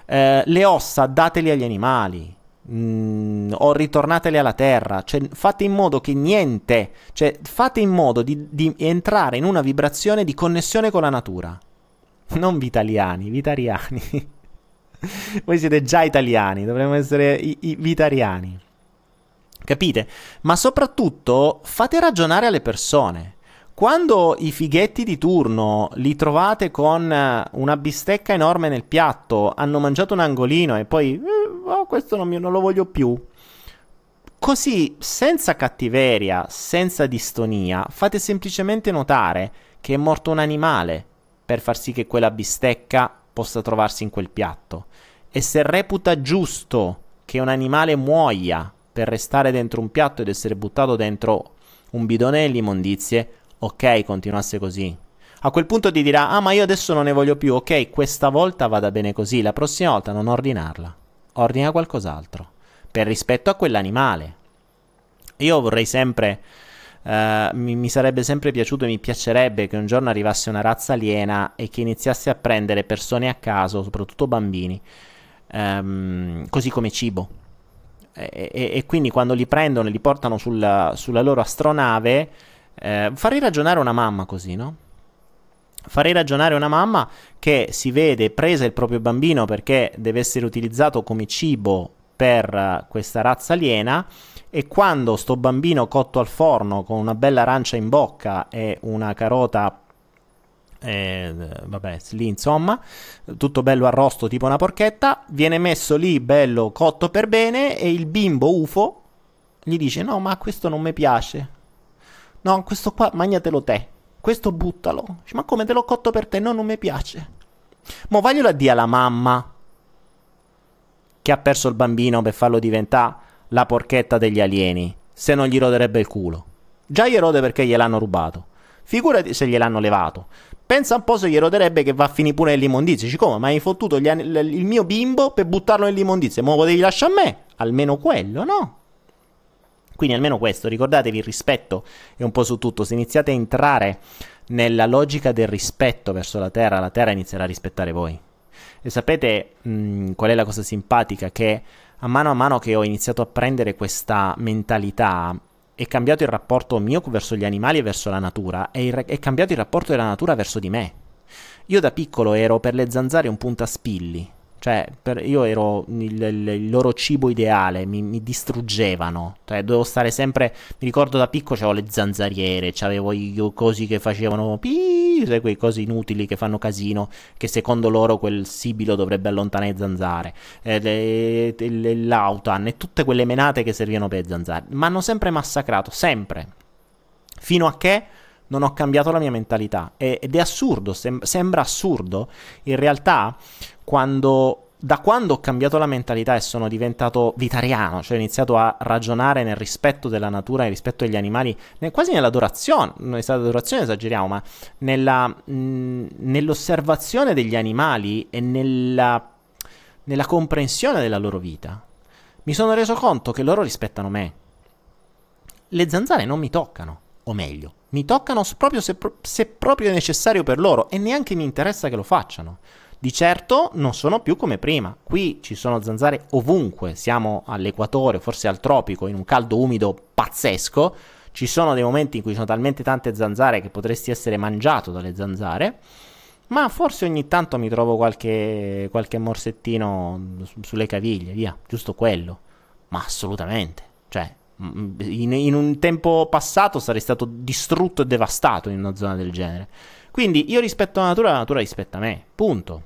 Eh, le ossa dateli agli animali mm, o ritornatele alla terra, cioè fate in modo che niente, cioè fate in modo di, di entrare in una vibrazione di connessione con la natura. Non vitaliani, vitariani. *laughs* Voi siete già italiani, dovremmo essere i, i vitariani. Capite? Ma soprattutto fate ragionare alle persone. Quando i fighetti di turno li trovate con una bistecca enorme nel piatto, hanno mangiato un angolino e poi oh, questo non, non lo voglio più. Così, senza cattiveria, senza distonia, fate semplicemente notare che è morto un animale per far sì che quella bistecca possa trovarsi in quel piatto. E se reputa giusto che un animale muoia per restare dentro un piatto ed essere buttato dentro un bidone dell'immondizie, ok, continuasse così. A quel punto ti dirà, ah ma io adesso non ne voglio più, ok, questa volta vada bene così, la prossima volta non ordinarla, ordina qualcos'altro, per rispetto a quell'animale. Io vorrei sempre, uh, mi, mi, sarebbe sempre piaciuto e mi piacerebbe che un giorno arrivasse una razza aliena e che iniziasse a prendere persone a caso, soprattutto bambini, um, così come cibo e, e, quindi quando li prendono e li portano sulla, sulla loro astronave, eh, farei ragionare una mamma così, no? Farei ragionare una mamma che si vede presa il proprio bambino perché deve essere utilizzato come cibo per questa razza aliena e quando sto bambino cotto al forno con una bella arancia in bocca e una carota eh, vabbè, lì insomma, tutto bello arrosto tipo una porchetta, viene messo lì bello cotto per bene e il bimbo UFO gli dice no ma questo non mi piace, no questo qua magnatelo te, questo buttalo, dice, ma come te l'ho cotto per te, no non mi piace. Mo vaglielo a dire alla mamma che ha perso il bambino per farlo diventare la porchetta degli alieni, se non gli roderebbe il culo. Già gli rode perché gliel'hanno rubato. Figurati se gliel'hanno levato. Pensa un po' se gli roderebbe che va a finire pure nell'immondizia. Dici come? Ma hai fottuto gli, l- il mio bimbo per buttarlo nell'immondizia. Ma lo potevi lasciare a me? Almeno quello, no? Quindi almeno questo, ricordatevi il rispetto è un po' su tutto. Se iniziate a entrare nella logica del rispetto verso la Terra, la Terra inizierà a rispettare voi. E sapete mh, qual è la cosa simpatica? Che a mano a mano che ho iniziato a prendere questa mentalità, è cambiato il rapporto mio verso gli animali e verso la natura, e è cambiato il rapporto della natura verso di me. Io da piccolo ero per le zanzare un puntaspilli, cioè, per, io ero il, il, il, loro cibo ideale, mi, mi, distruggevano. Cioè, dovevo stare sempre. Mi ricordo da piccolo c'avevo le zanzariere, c'avevo i cosi che facevano. Pii, quei cosi inutili che fanno casino. Che secondo loro quel sibilo dovrebbe allontanare le zanzare. Eh, le, le, l'autan e tutte quelle menate che servivano per le zanzare. Mi hanno sempre massacrato, sempre. Fino a che non ho cambiato la mia mentalità. ed è assurdo, sem- sembra assurdo. In realtà, quando da quando ho cambiato la mentalità e sono diventato vitariano, cioè ho iniziato a ragionare nel rispetto della natura, nel rispetto degli animali, nel, quasi nell'adorazione, non è stata adorazione esageriamo, ma nella, mh, nell'osservazione degli animali e nella, nella comprensione della loro vita, mi sono reso conto che loro rispettano me. Le zanzare non mi toccano, o meglio, mi toccano proprio se, se proprio è necessario per loro e neanche mi interessa che lo facciano. Di certo non sono più come prima. Qui ci sono zanzare ovunque, siamo all'equatore, forse al tropico, in un caldo umido pazzesco. Ci sono dei momenti in cui sono talmente tante zanzare che potresti essere mangiato dalle zanzare. Ma forse ogni tanto mi trovo qualche, qualche morsettino sulle caviglie, via, giusto quello. Ma assolutamente. Cioè, in, in, un tempo passato sarei stato distrutto e devastato in una zona del genere. Quindi io rispetto la natura, la natura rispetta me. Punto.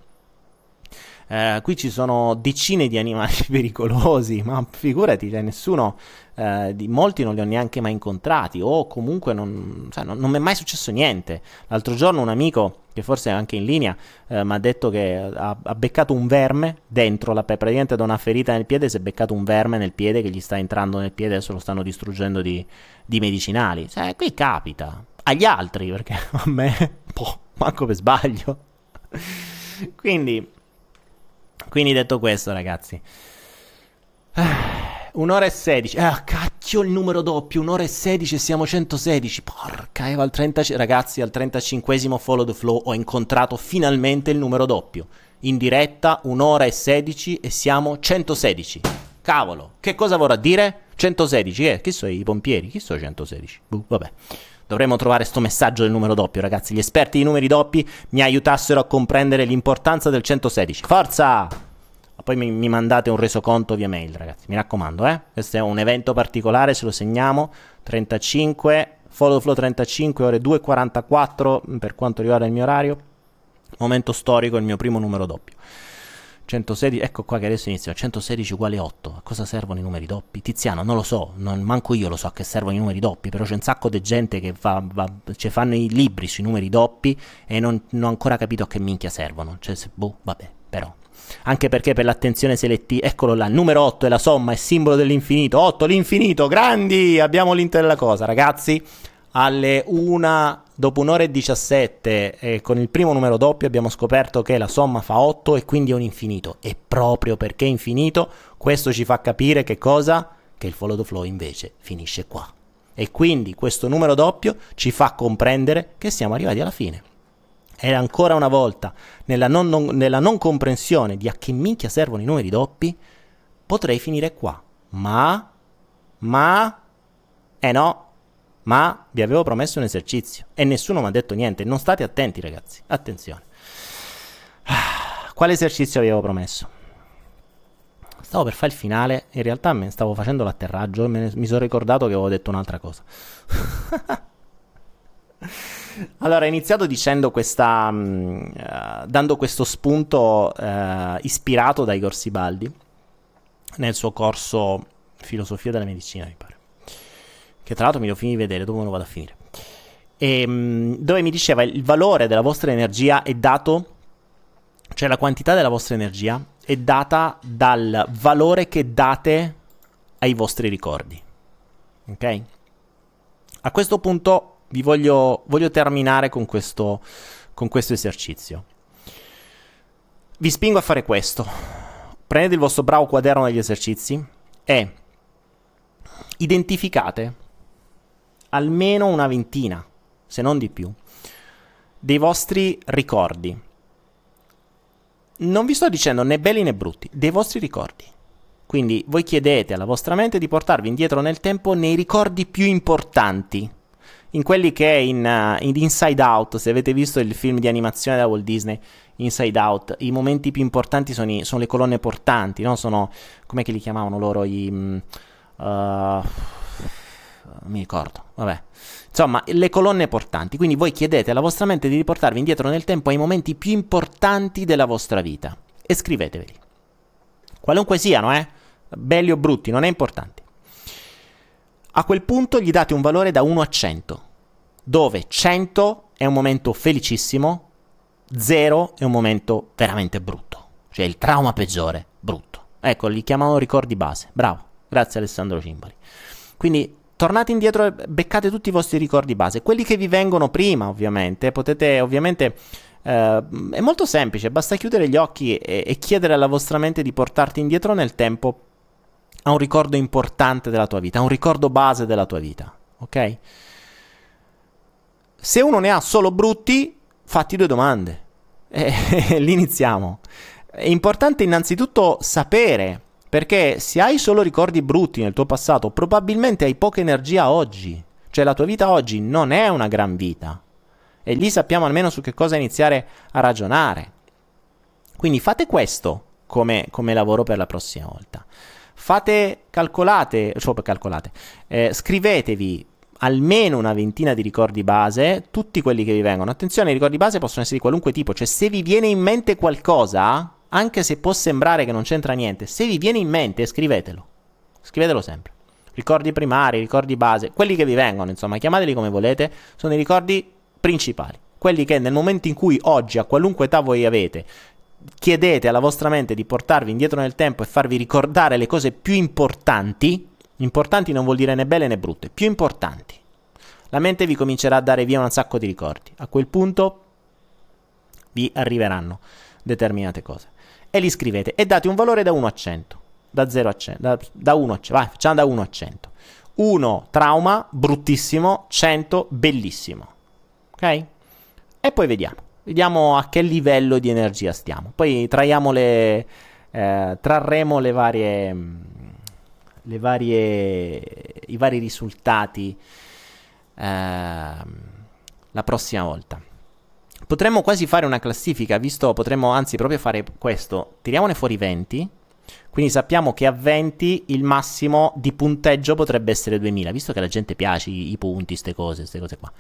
Eh, qui ci sono decine di animali *laughs* pericolosi, ma figurati, cioè, nessuno, eh, di, molti non li ho neanche mai incontrati o comunque non, cioè, non, non mi è mai successo niente. L'altro giorno un amico, che forse è anche in linea, eh, mi ha detto che ha, ha, beccato un verme dentro la praticamente da una ferita nel piede si è beccato un verme nel piede che gli sta entrando nel piede adesso lo stanno distruggendo di, di medicinali. Cioè, qui capita. Agli altri, perché *laughs* a me, boh, manco per sbaglio. *laughs* Quindi quindi detto questo, ragazzi. Un'ora e sedici. Ah, cacchio il numero doppio. Un'ora e sedici e siamo 116. Porca Eva, al 30... ragazzi, al 35 Follow the Flow ho incontrato finalmente il numero doppio. In diretta, un'ora e sedici e siamo 116. Cavolo, che cosa vorrà dire? 116, eh? Chi sono i pompieri? Chi sono 116? Buh, vabbè. Dovremmo trovare sto messaggio del numero doppio, ragazzi. Gli esperti di numeri doppi mi aiutassero a comprendere l'importanza del 116. Forza! Poi mi, mi, mandate un resoconto via mail, ragazzi. Mi raccomando, eh. Questo è un evento particolare, ce lo segniamo. 35, follow flow 35, ore 2.44 per quanto riguarda il mio orario. Momento storico, il mio primo numero doppio. 116, ecco qua che adesso inizia, 116 uguale 8, a cosa servono i numeri doppi? Tiziano, non lo so, non, manco io lo so a che servono i numeri doppi, però c'è un sacco di gente che va, va, cioè fanno i libri sui numeri doppi e non, non ho ancora capito a che minchia servono, cioè, se, boh, vabbè, però. Anche perché per l'attenzione selettiva, eccolo là, numero 8 è la somma, è simbolo dell'infinito, 8 l'infinito, grandi, abbiamo l'intera cosa, ragazzi, alle 1 Dopo un'ora e 17 eh, con il primo numero doppio abbiamo scoperto che la somma fa 8 e quindi è un infinito. E proprio perché è infinito, questo ci fa capire che cosa? Che il follow the flow invece finisce qua. E quindi questo numero doppio ci fa comprendere che siamo arrivati alla fine. E ancora una volta, nella non, non, nella non comprensione di a che minchia servono i numeri doppi, potrei finire qua. Ma, ma, eh no, ma vi avevo promesso un esercizio e nessuno mi ha detto niente. Non state attenti, ragazzi. Attenzione. Quale esercizio avevo promesso? Stavo per fare il finale, in realtà me stavo facendo l'atterraggio e ne, mi sono ricordato che avevo detto un'altra cosa. *laughs* allora, ho iniziato dicendo questa, uh, dando questo spunto uh, ispirato da Igor Sibaldi nel suo corso Filosofia della Medicina, mi pare che tra l'altro mi devo finire di vedere, dove lo vado a finire. E, ehm, dove mi diceva il valore della vostra energia è dato, cioè la quantità della vostra energia è data dal valore che date ai vostri ricordi. Ok? A questo punto vi voglio, voglio terminare con questo, con questo esercizio. Vi spingo a fare questo. Prendete il vostro bravo quaderno degli esercizi e identificate almeno una ventina, se non di più, dei vostri ricordi. Non vi sto dicendo né belli né brutti, dei vostri ricordi. Quindi voi chiedete alla vostra mente di portarvi indietro nel tempo nei ricordi più importanti, in quelli che in, uh, in Inside Out, se avete visto il film di animazione da Walt Disney, Inside Out, i momenti più importanti sono, i, sono le colonne portanti, no? Sono, come li chiamavano loro? I... Uh, mi ricordo, vabbè. Insomma, le colonne portanti. Quindi voi chiedete alla vostra mente di riportarvi indietro nel tempo ai momenti più importanti della vostra vita e scriveteveli. Qualunque siano, eh? Belli o brutti, non è importante. A quel punto gli date un valore da 1 a 100, dove 100 è un momento felicissimo, 0 è un momento veramente brutto, cioè il trauma peggiore, brutto. Ecco, li chiamano ricordi base. Bravo, grazie Alessandro Cimbali. Quindi tornate indietro e beccate tutti i vostri ricordi base, quelli che vi vengono prima, ovviamente. Potete, ovviamente, eh, è molto semplice, basta chiudere gli occhi e, e chiedere alla vostra mente di portarti indietro nel tempo a un ricordo importante della tua vita, a un ricordo base della tua vita, ok? Se uno ne ha solo brutti, fatti due domande. *laughs* E lì iniziamo. È importante innanzitutto sapere perché se hai solo ricordi brutti nel tuo passato, probabilmente hai poca energia oggi. Cioè la tua vita oggi non è una gran vita. E lì sappiamo almeno su che cosa iniziare a ragionare. Quindi fate questo come, come lavoro per la prossima volta. Fate, calcolate, cioè calcolate, eh, scrivetevi almeno una ventina di ricordi base, tutti quelli che vi vengono. Attenzione, i ricordi base possono essere di qualunque tipo, cioè se vi viene in mente qualcosa, anche se può sembrare che non c'entra niente, se vi viene in mente scrivetelo, scrivetelo sempre. Ricordi primari, ricordi base, quelli che vi vengono, insomma, chiamateli come volete, sono i ricordi principali, quelli che nel momento in cui oggi, a qualunque età voi avete, chiedete alla vostra mente di portarvi indietro nel tempo e farvi ricordare le cose più importanti, importanti non vuol dire né belle né brutte, più importanti. La mente vi comincerà a dare via un sacco di ricordi. A quel punto vi arriveranno determinate cose e li scrivete e date un valore da 1 a 100. Da 0 a 100. Da, da 1 a 100. Vai, facciamo da 1 a 100. 1 trauma, bruttissimo, 100 bellissimo. Ok? E poi vediamo. Vediamo a che livello di energia stiamo. Poi traiamo le, eh, trarremo le varie, le varie, i vari risultati eh, la prossima volta. Potremmo quasi fare una classifica, visto potremmo anzi proprio fare questo. Tiriamone fuori 20. Quindi sappiamo che a 20 il massimo di punteggio potrebbe essere 2000, visto che alla gente piace i, i punti, queste cose, queste cose qua.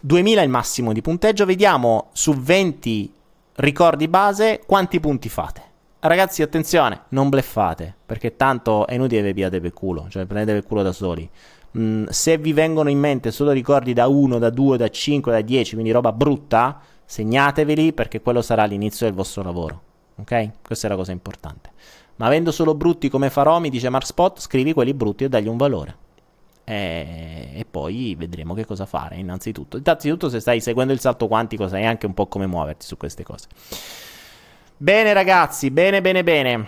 2000 è il massimo di punteggio, vediamo su 20 ricordi base quanti punti fate. Ragazzi, attenzione, non bleffate, perché tanto è inutile che vi piate per culo, cioè prendete per culo da soli. Mm, se vi vengono in mente solo ricordi da 1, da 2, da 5, da 10, quindi roba brutta, segnateveli perché quello sarà l'inizio del vostro lavoro. Ok? Questa è la cosa importante. Ma avendo solo brutti come farò, mi dice Markspot, scrivi quelli brutti e dagli un valore. E, e, poi vedremo che cosa fare. Innanzitutto, innanzitutto, se stai seguendo il salto quantico, sai anche un po' come muoverti su queste cose. Bene, ragazzi, bene, bene, bene.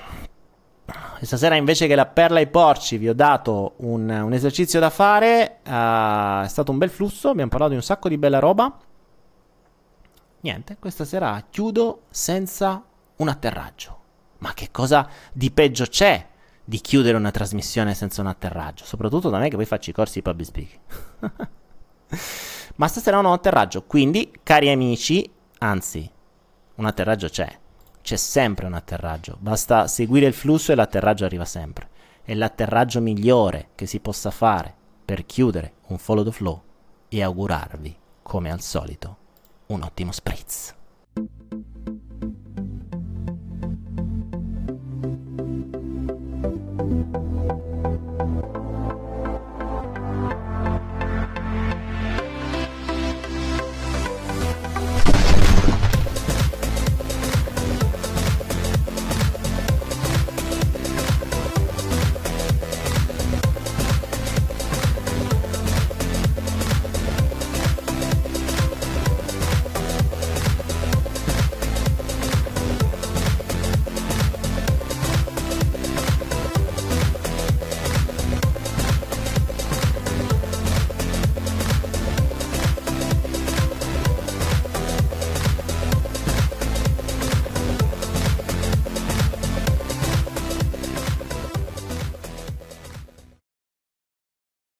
Stasera invece che la perla ai porci vi ho dato un, un esercizio da fare. Uh, è stato un bel flusso. Abbiamo parlato di un sacco di bella roba. Niente, questa sera chiudo senza un atterraggio. Ma che cosa di peggio c'è di chiudere una trasmissione senza un atterraggio? Soprattutto da me che poi faccio i corsi di public speaking. *laughs* Ma stasera non ho atterraggio, quindi cari amici, anzi, un atterraggio c'è. C'è sempre un atterraggio, basta seguire il flusso e l'atterraggio arriva sempre. È l'atterraggio migliore che si possa fare per chiudere un follow the flow e augurarvi, come al solito, un ottimo spritz.